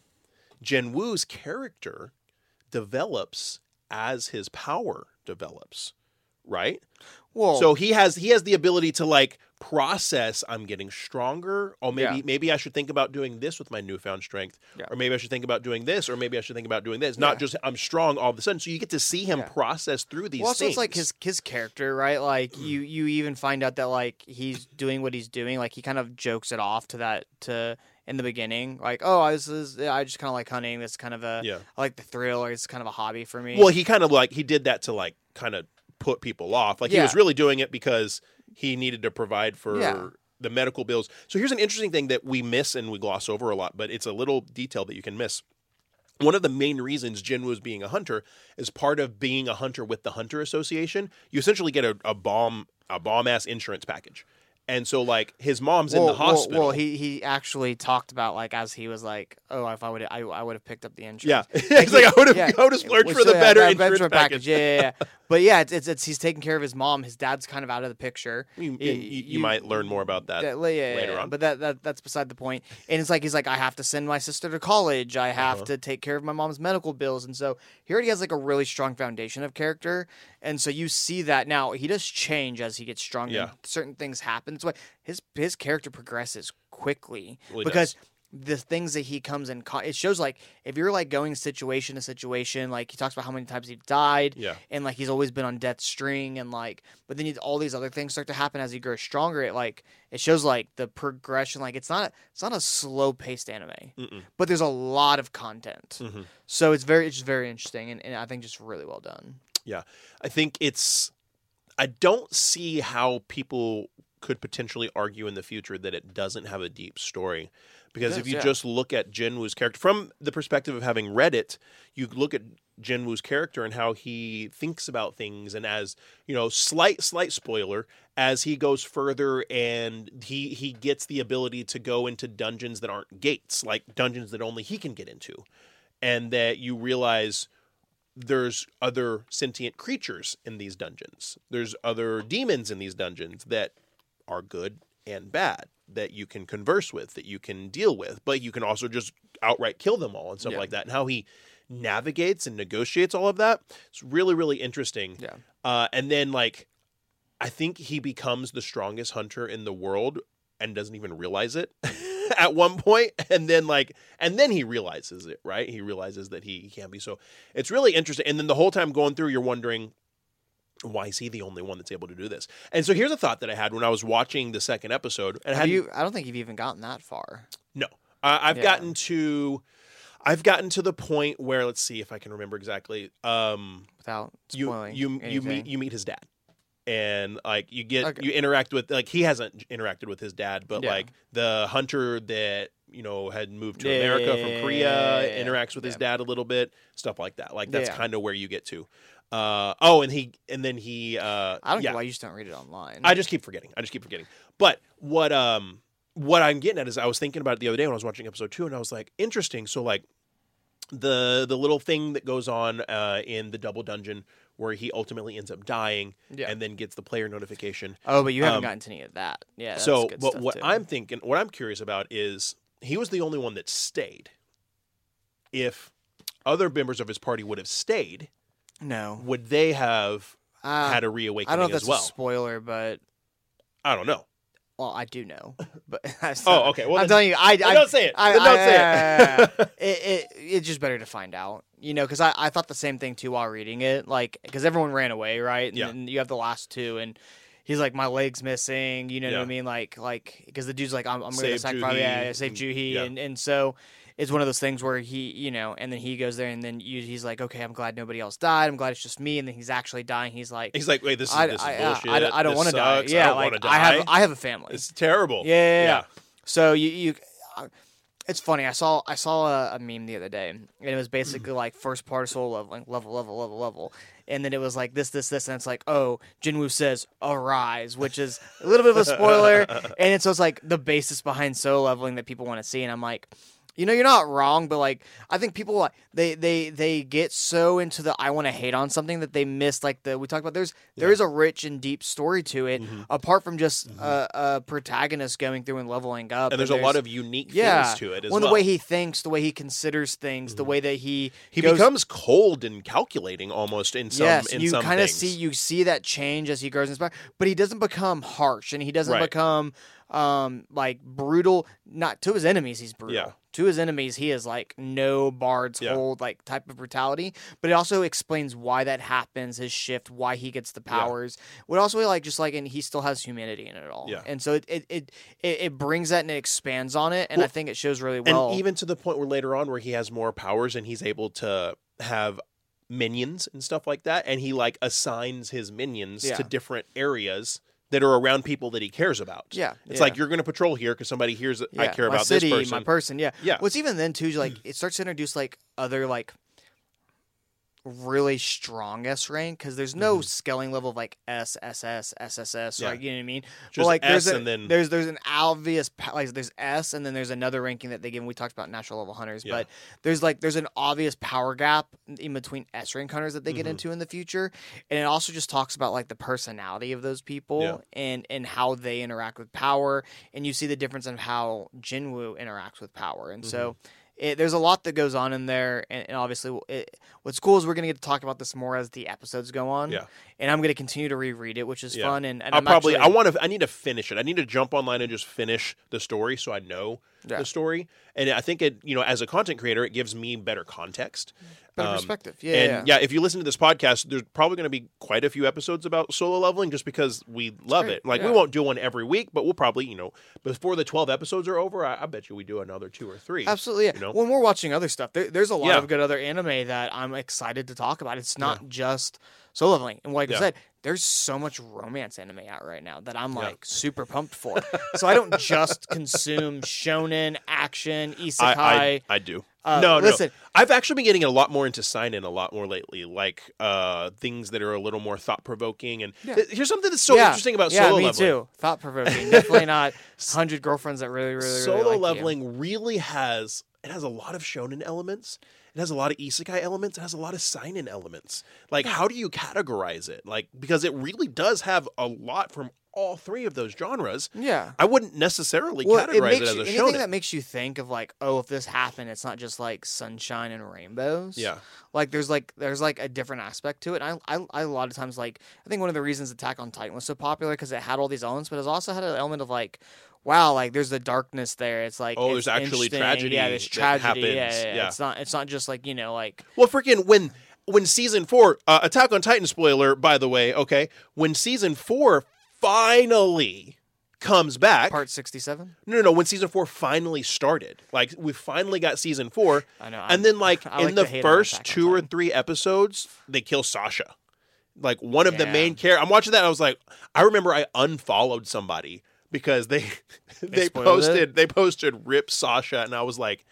Jin Woo's character develops as his power develops, right? Well, So he has he has the ability to like process I'm getting stronger. Oh maybe Yeah. maybe I should think about doing this with my newfound strength. Yeah. Or maybe I should think about doing this or maybe I should think about doing this. Not Yeah. just I'm strong all of a sudden. So you get to see him process through these well, also things. it's like his his character, right? Like mm. you you even find out that like he's doing what he's doing. Like he kind of jokes it off to that to in the beginning, like oh this is I just kind of like hunting. This kind of a Yeah. I like the thrill, or it's kind of a hobby for me. Well, he kind of like he did that to like kind of put people off. Like he was really doing it because he needed to provide for Yeah. the medical bills. So here's an interesting thing that we miss and we gloss over a lot, but it's a little detail that you can miss. One of the main reasons Jin was being a hunter is part of being a hunter with the Hunter Association. You essentially get a, a bomb a bomb ass insurance package. And so like his mom's in the hospital. Well, he he actually talked about like as he was like, oh, if I would I, I would have picked up the insurance. yeah. he's like I would have Yeah. I would have splurged Well, for the better insurance veteran package. Yeah, yeah, yeah. But yeah, it's, it's it's he's taking care of his mom. His dad's kind of out of the picture. You, you, you might learn more about that. Yeah, yeah, later yeah. on. But that, that that's beside the point. And it's like he's like, I have to send my sister to college. I have Uh-huh. to take care of my mom's medical bills. And so he already has like a really strong foundation of character. And so you see that now he does change as he gets stronger. Yeah. Certain things happen. That's why his his character progresses quickly Well, because the things that he comes in, it shows like if you're like going situation to situation, like he talks about how many times he died, Yeah. and like he's always been on death's string and like but then you, all these other things start to happen as he grows stronger it like it shows like the progression like it's not it's not a slow paced anime Mm-mm. but there's a lot of content Mhm. so it's very it's just very interesting and, and i think just really well done yeah I think it's. I don't see how people could potentially argue in the future that it doesn't have a deep story. Because if you yeah. just look at Jinwoo's character from the perspective of having read it, you look at Jinwoo's character and how he thinks about things, and as you know, slight slight spoiler, as he goes further and he he gets the ability to go into dungeons that aren't gates, like dungeons that only he can get into, and that you realize there's other sentient creatures in these dungeons. There's other demons in these dungeons that are good and bad that you can converse with, that you can deal with, but you can also just outright kill them all and stuff Yeah. like that. And how he navigates and negotiates all of that, it's really, really interesting. yeah Uh, and then, like, I think he becomes the strongest hunter in the world and doesn't even realize it at one point and then like and then he realizes it right he realizes that he, he can't be so it's really interesting and then the whole time going through you're wondering why is he the only one that's able to do this? And so here's a thought that i had when i was watching the second episode and I have you i don't think you've even gotten that far. No. Uh, i've Yeah. gotten to i've gotten to the point where let's see if i can remember exactly um without you spoiling you you anything. meet you meet his dad. And like you get Okay. you interact with like he hasn't interacted with his dad but Yeah. like the hunter that you know had moved to Yeah, america from korea interacts with his dad a little bit stuff like that. Like that's kind of where you get to uh oh and he and then he uh i don't yeah know why you just don't read it online I just keep forgetting. I just keep forgetting. But what um what I'm getting at is I was thinking about it the other day when I was watching episode two, and I was like, interesting. So like the the little thing that goes on uh, in the double dungeon where he ultimately ends up dying Yeah. and then gets the player notification. Oh, but you haven't Um, gotten to any of that. Yeah. That's so, but what too. I'm thinking, what I'm curious about is he was the only one that stayed. If other members of his party would have stayed, no, would they have uh, had a reawakening I don't know if as that's well? a spoiler, but I don't know. well, I do know. But Oh, okay. Well, I'm then- telling you, I, I don't say it. I, don't I- say it. it, it. It's just better to find out, you know, because I, I thought the same thing too while reading it, like because everyone ran away, right? And Yeah. you have the last two, and he's like, my leg's missing, you know what I mean? Like, like because the dude's like, I'm, I'm going to sacrifice, yeah, yeah, save Juhi, yeah. and and so. It's one of those things where he, you know, and then he goes there, and then you, he's like, "Okay, I'm glad nobody else died. I'm glad it's just me." And then he's actually dying. He's like, He's like, wait, this is, I, this is I, bullshit. I, I don't want to die. Yeah, I don't like to I have, I have a family. It's terrible. Yeah, yeah, yeah. Yeah. So you you, uh, it's funny. I saw I saw a, a meme the other day, and it was basically like first part of solo leveling, level, level, level, level, and then it was like this, this, this, and it's like oh, Jinwoo says arise, which is a little bit of a spoiler, and it's so it's like the basis behind solo leveling that people want to see, and I'm like. You know, you're not wrong, but like I think people like they they they get so into the I want to hate on something that they miss like the we talked about. There's there is a rich and deep story to it, Mm-hmm. apart from just a, a protagonist going through and leveling up. And there's a lot of unique yeah, things to it as well, well. the way he thinks, the way he considers things, the way that he he goes- becomes cold and calculating almost in some yes, in you kind of see you see that change as he grows in inspired, but he doesn't become harsh and he doesn't Right. become um like brutal. Not to his enemies, he's brutal. Yeah. To his enemies, he is like no bards Yeah. hold like type of brutality. But it also explains why that happens, his shift, why he gets the powers. Would also like just like and he still has humanity in it all. Yeah. And so it it, it it brings that and it expands on it, and I think it shows really well. and even to the point where later on where he has more powers and he's able to have minions and stuff like that and he like assigns his minions Yeah. to different areas that are around people that he cares about Yeah, it's yeah. like you're going to patrol here because somebody hears that i care my about city, this person my person. Yeah, Yeah. What's even then too, like it starts to introduce like other like really strong S rank because there's no scaling level of like S S S S S S. Mm-hmm. Yeah. Right? You know what I mean? Just but like there's S a, and then- there's there's an obvious like there's S and then there's another ranking that they give. We talked about natural level hunters, Yeah. but there's like there's an obvious power gap in between S rank hunters that they get Mhm. into in the future, and it also just talks about like the personality of those people Yeah. and and how they interact with power, and you see the difference in how Jinwoo interacts with power, and so. It, there's a lot that goes on in there, and, and obviously, it, what's cool is we're gonna get to talk about this more as the episodes go on. Yeah. and I'm gonna continue to reread it, which is Yeah. fun. And, and I'll I'm probably actually- I want to I need to finish it. I need to jump online and just finish the story so I know Yeah. the story. And I think it, you know, as a content creator, it gives me better context. better Um, perspective. Yeah, and yeah. yeah. if you listen to this podcast, there's probably going to be quite a few episodes about solo leveling just because we love great, it. Like we won't do one every week, but we'll probably, you know, before the 12 episodes are over, I, I bet you we do another two or three. Absolutely. Yeah. you know? When we're watching other stuff, there, there's a lot Yeah. of good other anime that I'm excited to talk about. It's not just solo leveling. And like Yeah. I said, there's so much romance anime out right now that I'm Yeah. like super pumped for. so I don't just consume shonen, action, isekai. I, I, I do. Uh, no, listen. no. I've actually been getting a lot more into seinen a lot more lately, like uh, things that are a little more thought provoking. And Yeah. here's something that's so yeah. interesting about yeah, solo me leveling. too. Thought provoking. Definitely not hundred girlfriends that really, really, really solo like you. leveling really has it has a lot of shonen elements. It has a lot of isekai elements. It has a lot of seinen elements. Like, how do you categorize it? Like, because it really does have a lot from all three of those genres. Yeah. I wouldn't necessarily Well, categorize it, makes as you, a anything shonen. that makes you think of like, oh, if this happened, it's not just like sunshine and rainbows. yeah, like there's like there's like a different aspect to it. And I, I I a lot of times like I think one of the reasons Attack on Titan was so popular because it had all these elements, but it also had an element of like, wow, like there's the darkness there. It's like Oh, it's there's actually tragedy Yeah, there's tragedy. yeah, happens. yeah, yeah. Yeah. It's not it's not just like you know like Well, freaking when when season four, uh, Attack on Titan spoiler, by the way. Okay, when season four finally comes back. part sixty seven. no, no, no. When season four finally started, like we finally got season four, I know. I'm- and then like I in like the to hate on first two or three episodes, they kill Sasha. Like one of the main characters. I'm watching that. And I was like, I remember I unfollowed somebody because they they, spoiled posted they posted rip Sasha, and I was like.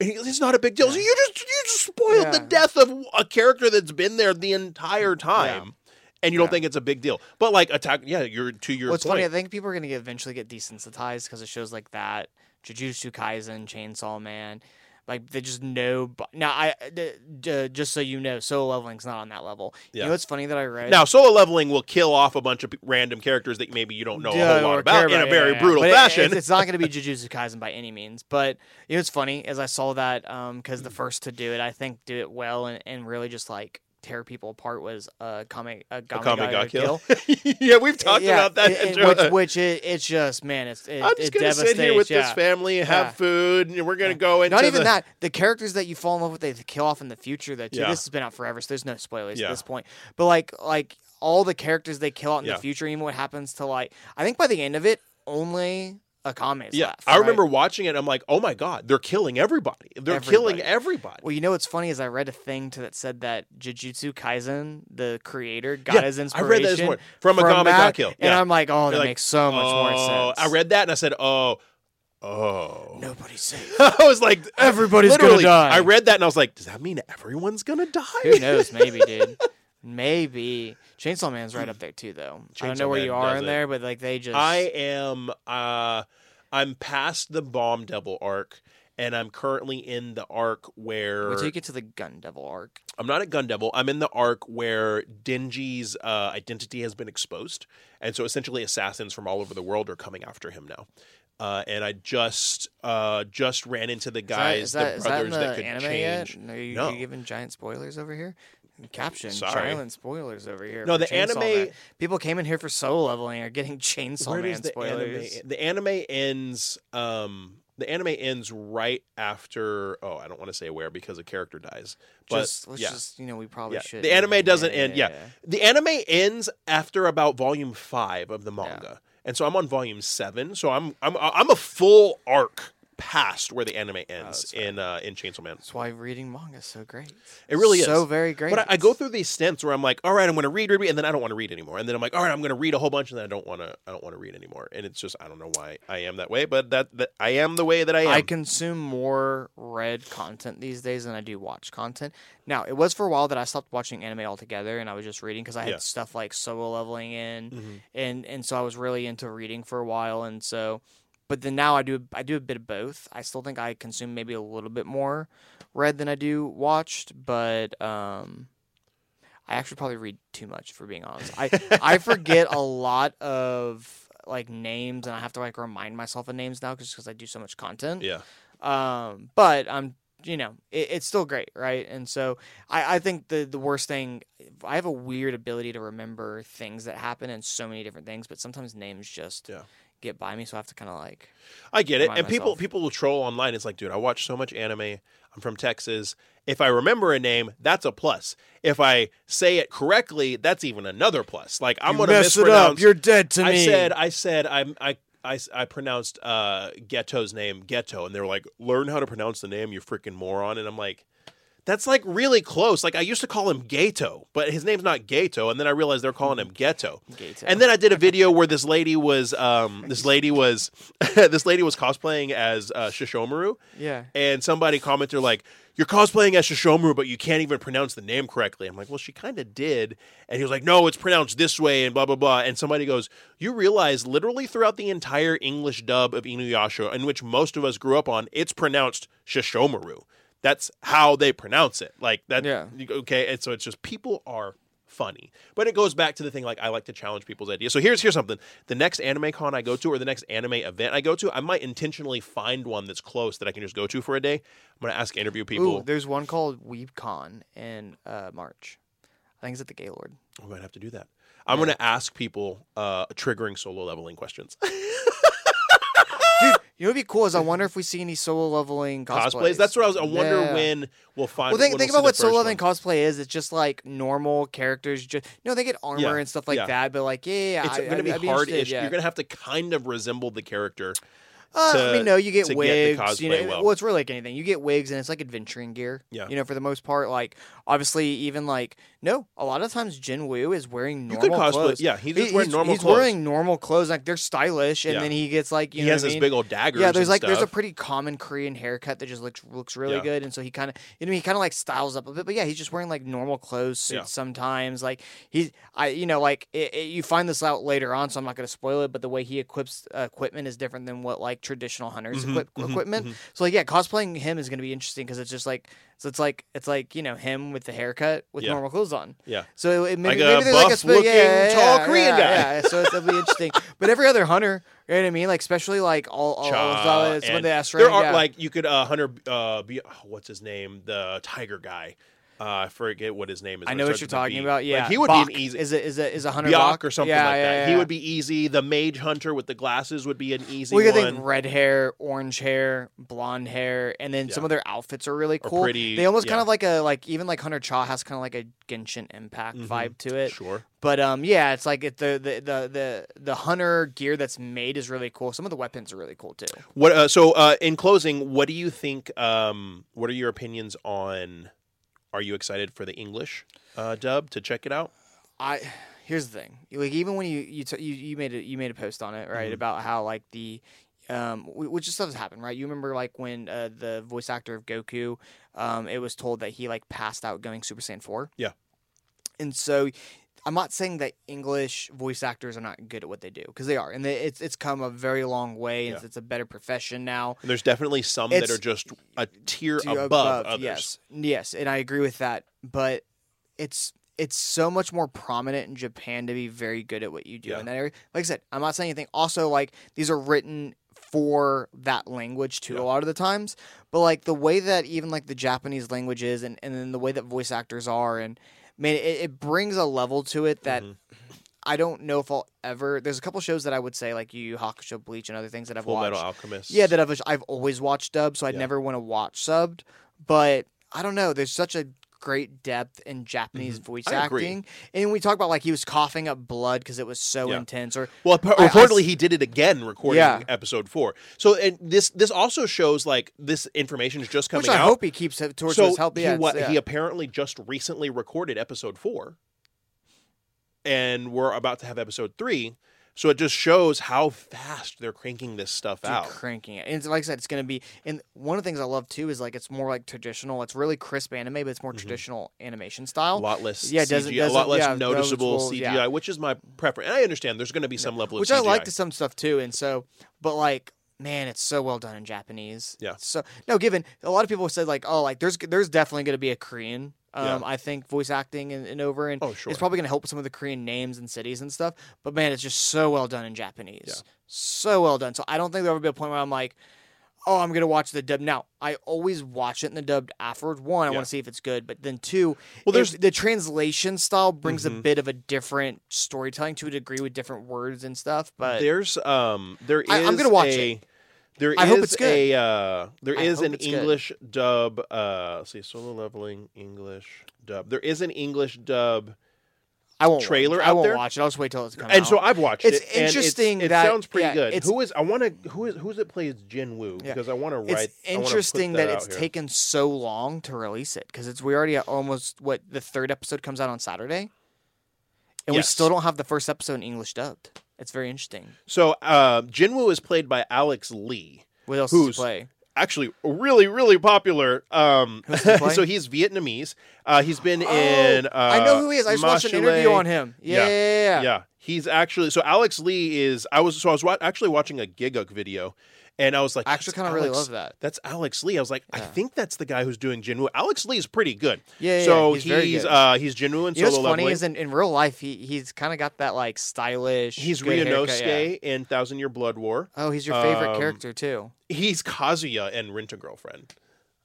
It's not a big deal. So you just you just spoiled the death of a character that's been there the entire time, and you don't Yeah. think it's a big deal. But like attack, yeah, you're to your What's point. funny, I think people are gonna eventually get desensitized because it shows like that, Jujutsu Kaisen, Chainsaw Man. Like they just know. Now I d- just so you know, solo leveling's not on that level. You Yeah. know what's funny that I read? Now, solo leveling will kill off a bunch of random characters that maybe you don't know Yeah, a whole lot about care in a very yeah, brutal But it- fashion. it's, it's not going to be Jujutsu Kaisen by any means. But you know, it's funny as I saw that because Mm. the first to do it, I think do it well and, and really just like tear people apart was Kame, uh, a comic Ga got Kill. killed. yeah, we've talked Yeah, about that. it- it- which, which it, it's just man, it's it, I'm just gonna sit here with yeah. this family and have Yeah. food, and we're gonna go into Not even the- that. The characters that you fall in love with, they kill off in the future. Yeah. This has been out forever, so there's no spoilers at this point. But like, like all the characters they kill out in the future, even what happens to like, I think by the end of it, only Is Yeah, left. I right? remember watching it. I'm like, oh my god, they're killing everybody. They're killing Everybody. everybody. Well, you know what's funny is I read a thing to that said that Jujutsu Kaisen, the creator, got his I inspiration read that this morning from a comic that, got killed. and Yeah. I'm like, oh, that You're like, makes so much more Oh, sense. I read that and I said, oh, oh. nobody's safe. I was like, Everybody's gonna literally, die. I read that and I was like, does that mean everyone's gonna die? Who knows? Maybe, dude. Maybe Chainsaw Man's right up there too, though. I don't know where Man you are in it. there, but like they just. I am. Uh, I'm past the bomb devil arc, and I'm currently in the arc where Wait till you get to the Gun Devil arc. I'm not at Gun Devil. I'm in the arc where Denji's uh, identity has been exposed, and so essentially assassins from all over the world are coming after him now. Uh, and I just uh, just ran into the guys, is that, the that, brothers is that, that, the could anime change. yet? Are you, No. you giving giant spoilers over here? Caption Sorry. silent spoilers over here. No, the Chainsaw anime- Man. People came in here for solo leveling are getting Chainsaw Where Man the spoilers. anime? The anime ends. Um, the anime ends right after. Oh, I don't want to say where because a character dies. But just, let's yeah, just you know we probably yeah. should. The anime doesn't end. Yeah. the anime ends after about volume five of the manga, and so I'm on volume seven. So I'm I'm I'm a full arc past where the anime ends Oh, in uh, in Chainsaw Man. That's why reading manga is so great. It really is. so very great. But I, I go through these stints where I'm like, all right, I'm going to read, read, read, and then I don't want to read anymore. And then I'm like, all right, I'm going to read a whole bunch, and then I don't want to, I don't want to read anymore. And it's just, I don't know why I am that way, but that, that I am the way that I am. I consume more read content these days than I do watch content. Now, it was for a while that I stopped watching anime altogether and I was just reading because I had Yeah. stuff like solo leveling in Mhm. and and so I was really into reading for a while and so but then now I do I do a bit of both. I still think I consume maybe a little bit more read than I do watched, but um I actually probably read too much for being honest. I I forget a lot of like names and I have to like remind myself of names now just because I do so much content. yeah. Um, but I'm, you know, it, it's still great, right? And so I, I think the the worst thing, I have a weird ability to remember things that happen in so many different things, but sometimes names just Yeah. Get by me, so I have to kind of like, I get it. And people myself. people will troll online. It's like, dude, I watch so much anime. I'm from Texas. If I remember a name, that's a plus. If I say it correctly, that's even another plus. Like I'm you going to mess it up, you're dead to I me. said, I said, I'm, I, I, I pronounced uh, Ghetto's name Ghetto, and they were like, "Learn how to pronounce the name, you freaking moron." And I'm like, "That's like really close." Like I used to call him Gato, but his name's not Gato, and then I realized they're calling him Ghetto. Gato. And then I did a video where this lady was, um, this lady was, this lady was cosplaying as uh, Shishomaru, yeah, and somebody commented like, "You're cosplaying as Shishomaru, but you can't even pronounce the name correctly." I'm like, "Well, she kind of did," and he was like, "No, it's pronounced this way," and blah blah blah. And somebody goes, "You realize literally throughout the entire English dub of Inuyasha, in which most of us grew up on, it's pronounced Shishomaru. That's how they pronounce it. Like that. Yeah. Okay, and so it's just people are." Funny, but it goes back to the thing like I like to challenge people's ideas. So here's here's something: the next anime con I go to, or the next anime event I go to, I might intentionally find one that's close that I can just go to for a day. I'm gonna ask interview people. Ooh, there's one called WeebCon in uh, March. I think it's at the Gaylord. We might have to do that. I'm going to ask people uh, triggering solo leveling questions. You know what'd be cool is I wonder if we see any solo leveling cosplays. Cosplays. That's what I was. I wonder Yeah. when we'll find. Well, think, think about what solo leveling one. cosplay is. It's just like normal characters. Just no, they get armor Yeah, and stuff like yeah. that. But like, yeah, It's I, going to I'd- be I'd hard. yeah. You're going to have to kind of resemble the character. Uh, I to- mean, no, you get to get wigs. you know, well. it's really like anything. You get wigs, and it's like adventuring gear. Yeah. You know, for the most part, like obviously even like no, a lot of times Jin Woo is wearing normal clothes. Yeah, he's He- wearing normal he's clothes. wearing normal clothes, like they're stylish, and Yeah. then he gets like you know, he know has this mean? big old dagger. Yeah, there's like there's a pretty common Korean haircut that just looks looks really Yeah. good, and so he kind of you know he kind of like styles up a bit, but yeah, he's just wearing like normal clothes suits Yeah. sometimes. Like he's I you know like it, it- you find this out later on, so I'm not going to spoil it, but the way he equips uh, equipment is different than what like traditional hunters Mhm, equip mhm, equipment. mhm. So like yeah, cosplaying him is going to be interesting because it's just like so it's like it's like you know him with the haircut with Yeah. normal clothes on. Yeah. So it, maybe, Like maybe there's like a spe- yeah, looking, yeah, tall yeah, Korean yeah, guy. Yeah, so it's, it'll be interesting. But every other hunter, you know what I mean? Like especially like all all, all Cha, of the- some of and the S There are like you could uh Hunter uh be oh, what's his name? The tiger guy. Uh I forget what his name is. I know what you're talking B. about. Like, Yeah, he would Bach. be an easy Is it is it is a hunter Bach or something yeah, like yeah, that. Yeah, He would be easy. The mage hunter with the glasses would be an easy We could one. think red hair, orange hair, blonde hair, and then some of their outfits are really Or cool. pretty- they almost kind of like a like even like Hunter Cha has kind of like a Genshin Impact Mhm. vibe to it. Sure. But um, yeah, it's like it, the, the the the the hunter gear that's made is really cool. Some of the weapons are really cool too. What? Uh, so, uh, in closing, what do you think? Um, what are your opinions on? Are you excited for the English uh, dub to check it out? I here's the thing. Like even when you you t- you, you made a you made a post on it right Mhm. about how like the um wh- which stuff has happened right. You remember like when uh, the voice actor of Goku, um, it was told that he like passed out going Super Saiyan four. Yeah. and so. I'm not saying that English voice actors are not good at what they do because they are, and they, it's it's come a very long way. and Yeah. It's, it's a better profession now. And there's definitely some that are just a tier to above, others. Yes, yes, and I agree with that. But it's it's so much more prominent in Japan to be very good at what you do Yeah. in that area. Like I said, I'm not saying anything. Also, like these are written for that language too Yeah. a lot of the times. But like the way that even like the Japanese language is, and and then the way that voice actors are, and man, it, it brings a level to it that. Mhm. I don't know if I'll ever. There's a couple shows that I would say like Yu Yu Hakusho, Bleach, and other things that I've Full watched. Metal Alchemist. Yeah, that I've I've always watched dubbed, so I'd Yeah. never want to watch subbed. But I don't know. There's such a great depth in Japanese voice Mm-hmm. I agree. acting, and we talk about like he was coughing up blood because it was so Yeah. intense. Or Well, I- I reportedly s- he did it again, recording Yeah. episode four. So, and this this also shows like this information is just coming which I out. hope he keeps it towards so his help. he, it's- yeah. he apparently just recently recorded episode four, and we're about to have episode three. So it just shows how fast they're cranking this stuff Dude, out. cranking it. And it's- like I said, it's going to be. And one of the things I love too is like it's more like traditional. It's really crisp anime, but it's more Mhm. traditional animation style. A lot less, Yeah, it doesn't- CGI, a lot less yeah, noticeable CGI, yeah. which is my preference. And I understand there's going to be some level of which I like to some stuff too. And so, but like, man, it's so well done in Japanese. Yeah. So no, given a lot of people said like, oh, like there's there's definitely going to be a Korean. Um, Yeah. I think voice acting and, and over and Oh, sure. it's probably going to help with some of the Korean names and cities and stuff. But man, it's just so well done in Japanese. Yeah. So well done. So I don't think there'll ever be a point where I'm like, oh, I'm gonna watch the dub. Now I always watch it in the dubbed afterwards. One, I Yeah. want to see if it's good, but then two, Well, there's- the translation style brings a Mhm. bit of a different storytelling to a degree with different words and stuff. But there's um there is I- I'm gonna watch a, it. There is I hope it's good. a uh, there I is hope an it's good. English dub. Uh, let's see, solo leveling English dub. There is an English dub, I won't trailer watch. I out won't there? watch it. I'll just wait till it's come and out. so I've watched It's it. and interesting it that- sounds pretty yeah, good. it's- Who is I want to who is who's it plays Jin Woo Yeah. because I want to write. it's I wanna put interesting that, out it's here. taken so long to release it because it's we already at almost what the third episode comes out on Saturday, and we Yes. still don't have the first episode in English dubbed. It's very interesting. So uh, Jin Woo is played by Aleks Le. What else Who's- does he play? actually really really popular um he so he's vietnamese uh he's been Oh, in uh I know who he is. I just watched an interview on him. Yeah, Yeah. yeah, yeah. yeah. yeah he's actually so aleks le is i was so i was wa- actually watching a giguk video and i was like I actually kind of really love that. that's aleks le i was like i think that's the guy who's doing jinwoo aleks le is pretty good Yeah, yeah, so yeah. he's, very uh he's jinwoo in you know what's solo funny is in, in real life he he's kind of got that like stylish. he's haircut, yeah. Ryunosuke in thousand year blood war Oh, he's your favorite Um, character too. he's kazuya in rent a girlfriend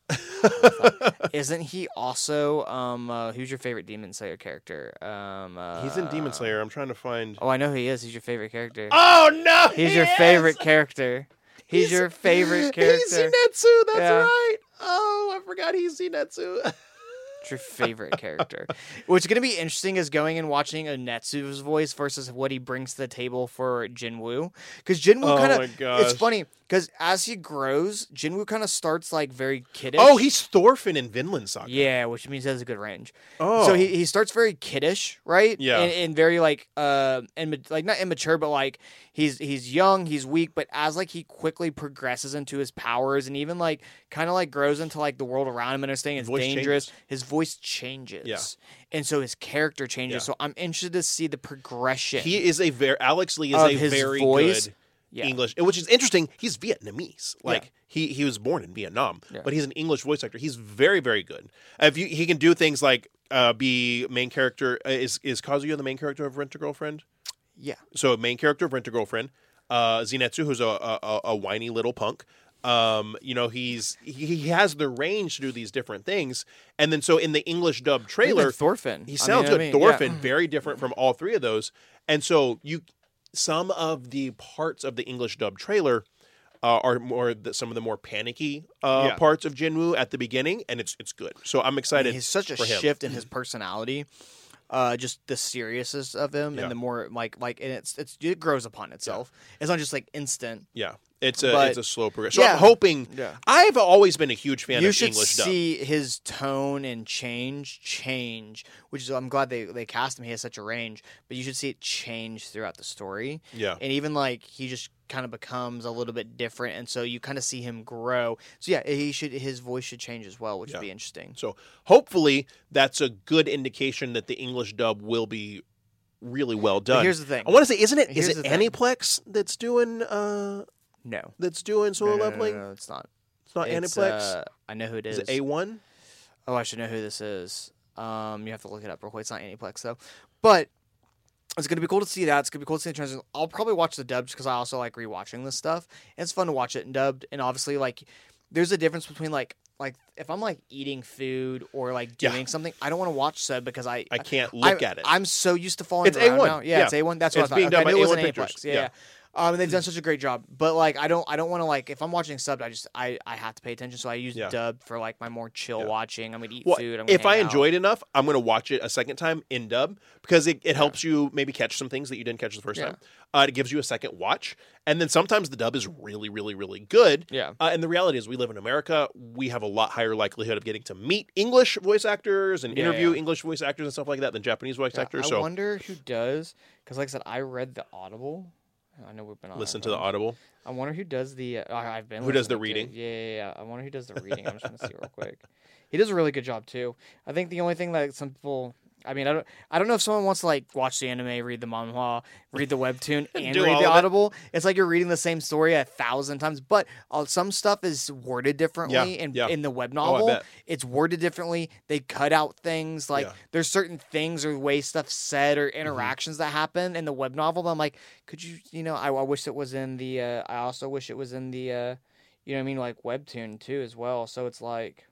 Isn't he also um uh, who's your favorite Demon Slayer character? Um uh, he's in demon slayer i'm trying to find Oh, I know who he is. He's your favorite character. oh no he's he your is! favorite character. He's, your favorite character. He's Zenitsu. That's Yeah. right. Oh, I forgot he's. What's your favorite character? What's going to be interesting is going and watching Onetsu's voice versus what he brings to the table for Jinwoo. Because Jinwoo Oh kind of. It's funny because as he grows, Jinwoo kind of starts like very kiddish. Oh, he's Thorfinn in Vinland Saga. yeah, which means he has a good range. Oh, So he, he starts very kiddish, right? Yeah. and, and very like uh and like not immature, but like he's he's young, he's weak, but as like he quickly progresses into his powers and even like kind of like grows into like the world around him and understanding it's Voice dangerous, changes. his voice changes. Yeah. and so his character changes. Yeah. So I'm interested to see the progression. he is a very Aleks Le is a very voice. good yeah. English, which is interesting. He's Vietnamese. Yeah. Like he he was born in Vietnam, Yeah. but he's an English voice actor. He's very very good. If you, he can do things like uh, be main character. Uh, is is Kazuya the main character of Rent a Girlfriend? Yeah, So main character of Rent a Girlfriend. Uh, Zenitsu, who's a, a a- whiny little punk. Um, you know he's he, he has the range to do these different things, and then so in the English dub trailer, Thorfinn. he I sounds mean, I good. mean, Thorfinn, yeah. very different from all three of those. And so you, some of the parts of the English dub trailer uh, are more the, some of the more panicky uh, Yeah. parts of Jinwoo at the beginning, and it's it's good. So I'm excited. He's such a shift in his personality. Uh, just the seriousness of him Yeah. and the more like like and it's it's it grows upon itself. It's not just like instant. Yeah, it's a But- it's a slow progression. So Yeah. I'm hoping. Yeah. I've always been a huge fan you of should English dub. see his tone and change change, which is I'm glad they they cast him. He has such a range, but you should see it change throughout the story. Yeah, and even like he just kind of becomes a little bit different, and so you kind of see him grow. So yeah, he should his voice should change as well, which Yeah. would be interesting. so hopefully that's a good indication that the English dub will be really well But done. here's the thing. I want to say, isn't it? Is Here's it the thing. Aniplex that's doing uh no. that's doing solo no, no, no, leveling? no, no, it's not. It's not It's, Aniplex. uh, I know who it is is. it A one? Oh, I should know who this is. Um, you have to look it up real quick. It's not Aniplex though, but it's gonna be cool to see that. It's gonna be cool to see the transition. I'll probably watch the dubs because I also like rewatching this stuff. And it's fun to watch it in dubbed. And obviously, like, there's a difference between like like if I'm like eating food or like Yeah. doing something, I don't want to watch sub because I I can't look I, at it. I'm so used to following It's it around A1. Yeah, yeah. it's A1. That's what It's I thought. being Okay, done I by it was A1 Pictures. Aniplex. Yeah. Yeah. Yeah. Um, and they've done such a great job. But like, I don't, I don't want to like if I'm watching subbed, I just, I, I have to pay attention. So I use Yeah. dub for like my more chill Yeah. watching. I'm gonna eat well, food. I'm gonna if I out. enjoy it enough, I'm going to watch it a second time in dub because it, it helps you maybe catch some things that you didn't catch the first Yeah. time. Uh, it gives you a second watch, and then sometimes the dub is really, really, really good. Yeah. Uh, and the reality is, we live in America. We have a lot higher likelihood of getting to meet English voice actors and Yeah, interview yeah. English voice actors and stuff like that than Japanese voice Yeah, actors. I so wonder who does because, like I said, I read the Audible. I know we've been on. listen to the. Audible. I wonder who does the. Uh, I've been. Who does the listening to reading? Yeah, yeah, yeah. I wonder who does the reading. I'm just gonna see real quick. He does a really good job too. I think the only thing that some people. I mean, I don't. I don't know if someone wants to like watch the anime, read the manhwa, read the webtoon, and read the of it. audible. It's like you're reading the same story a thousand times, but uh, some stuff is worded differently. in, yeah. in the web Oh, novel, bet. it's worded differently. They cut out things like Yeah. Mm-hmm. there's certain things or way stuff said or interactions that happen in the web novel. But I'm like, could you, you know, I, I wish it was in the. Uh, I also wish it was in the, uh, you know, what I mean, like webtoon too as well. So it's like,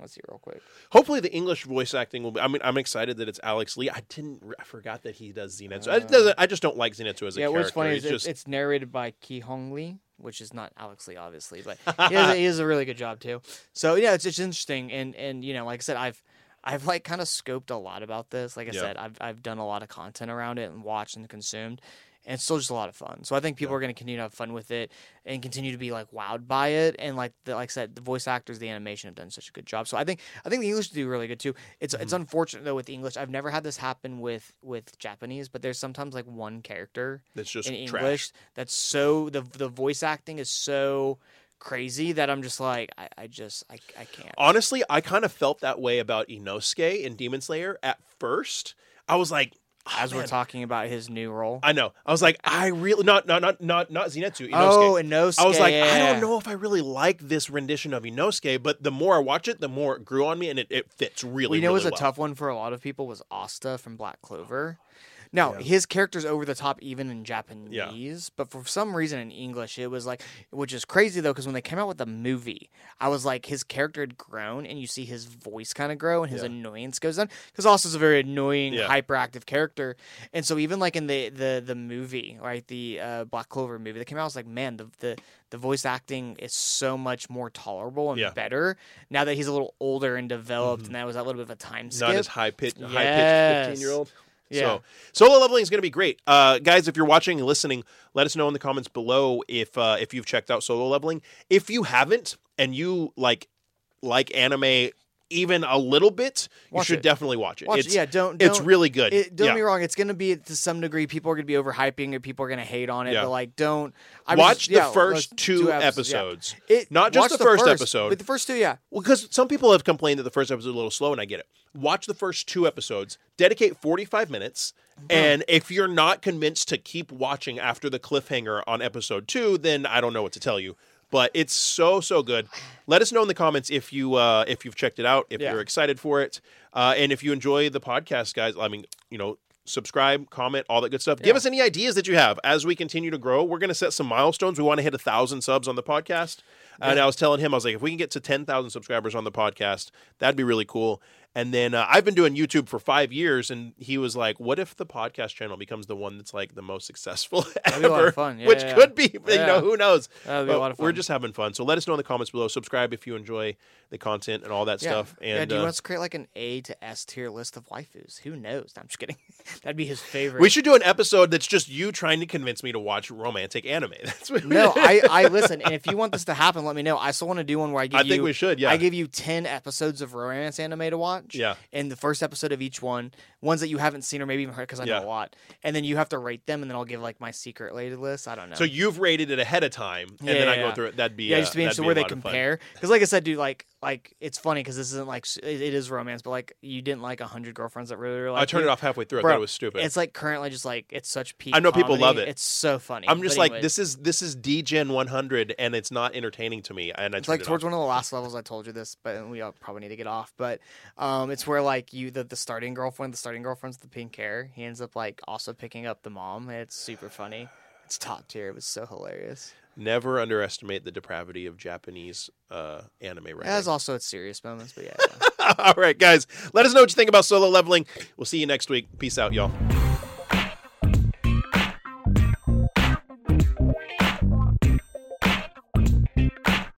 let's see real quick. Hopefully, the English voice acting will be. I mean, I'm excited that it's Aleks Le. I didn't. I forgot that he does Zenitsu. I, Uh, doesn't- I just don't like Zenitsu as a character. yeah, what's funny He's is just it's, it's narrated by Ki Hong Lee, which is not Aleks Le, obviously, but he does, a, he does a really good job too. So yeah, it's it's interesting, and and you know, like I said, I've I've like kind of scoped a lot about this. Like I Yeah. said, I've I've done a lot of content around it and watched and consumed. And it's still just a lot of fun. So I think people Yeah. are going to continue to have fun with it and continue to be like wowed by it. And like the, like I said, the voice actors, the animation have done such a good job. So I think I think the English do really good too. It's it's Mm-hmm. unfortunate though with the English. I've never had this happen with with Japanese, but there's sometimes like one character that's just in trash. English that's so the the voice acting is so crazy that I'm just like I, I just I, I can't. Honestly, I kind of felt that way about Inosuke in Demon Slayer at first. I was like, As we're talking about his new role. I know. I was like, I really not not not not not Zenitsu. Inosuke. oh, Inosuke. I was like, yeah, I don't know if I really like this rendition of Inosuke, but the more I watch it, the more it grew on me, and it, it fits really. Well, you know, really was a well. tough one for a lot of people was Asta from Black Clover. Now Yeah. his character's over the top even in Japanese, but for some reason in English it was like, which is crazy though, because when they came out with the movie, I was like, his character had grown, and you see his voice kind of grow, and his Yeah. annoyance goes down, because also is a very annoying, Yeah. hyperactive character, and so even like in the the the movie, right, the uh, Black Clover movie that came out, I was like, man, the the the voice acting is so much more tolerable and Yeah. better now that he's a little older and developed, and that was a little bit of a time skip. Not as high pitched, high pitched fifteen year old. Yeah. So solo leveling is going to be great, uh, guys. If you're watching and listening, let us know in the comments below if uh, if you've checked out solo leveling. If you haven't, and you like like anime even a little bit, you should it. definitely watch it. Watch, it's yeah, don't, it's don't- really good. It, don't yeah. me wrong; it's going to be to some degree. People are going to be overhyping it. People are going to hate on it. Yeah. But like, don't I Watch just- the yeah, first those two episodes, yeah. It, Not just watch the first episode. but the first two, yeah. Well, because some people have complained that the first episode is a little slow, and I get it. Watch the first two episodes, dedicate 45 minutes, and if you're not convinced to keep watching after the cliffhanger on episode two, then I don't know what to tell you. But it's so so good. Let us know in the comments if you uh, if you've checked it out, if Yeah. you're excited for it, uh, and if you enjoy the podcast, guys. I mean, you know. Subscribe, comment, all that good stuff. Give us any ideas that you have as we continue to grow. We're going to set some milestones. We want to hit a thousand subs on the podcast. And I was telling him, I was like, if we can get to 10,000 subscribers on the podcast, that'd be really cool. And then uh, I've been doing YouTube for five years, and he was like, "What if the podcast channel becomes the one that's like the most successful That'd be a lot ever?" of fun. Yeah, Which yeah, could be, you Yeah. know, who knows? That'd be a But lot of fun. We're just having fun. So let us know in the comments below. Subscribe if you enjoy the content and all that yeah. stuff. yeah, And do you uh, want us to create like an A to S tier list of waifus? Who knows? No, I'm just kidding. That'd be his favorite. we should do an episode that's just you trying to convince me to watch romantic anime. That's what. no, I, I listen, and if you want this to happen, let me know. I still want to do one where I give I you. think we should. Yeah. I give you ten episodes of romance anime to watch. Yeah. And the first episode of each one, ones that you haven't seen or maybe even heard because I Yeah. know a lot, and then you have to rate them, and then I'll give like my secret rated list. I don't know. so you've rated it ahead of time, and Yeah, then I yeah, go yeah. through it. That'd be yeah, uh, just to be that'd interested where they lot of fun. compare. Because like I said, dude, like like it's funny because this isn't like it, is romance, but like you didn't like a hundred girlfriends that really like I turned it off halfway through. I thought it was stupid. It's like currently just like it's such peak. I know people love it. It's so funny. I'm just But like anyways, this is this is DGen 100 and it's not entertaining to me and I It's like it towards off. one of the last levels. I told you this, but we all probably need to get off. But um, it's where like you the, the starting girlfriend, the starting girlfriend's the pink hair. He ends up like also picking up the mom. It's super funny. It's top tier. It was so hilarious. Never underestimate the depravity of Japanese uh, anime It writing. has also its serious moments, but yeah. yeah. All right, guys, let us know what you think about solo leveling. We'll see you next week. Peace out, y'all.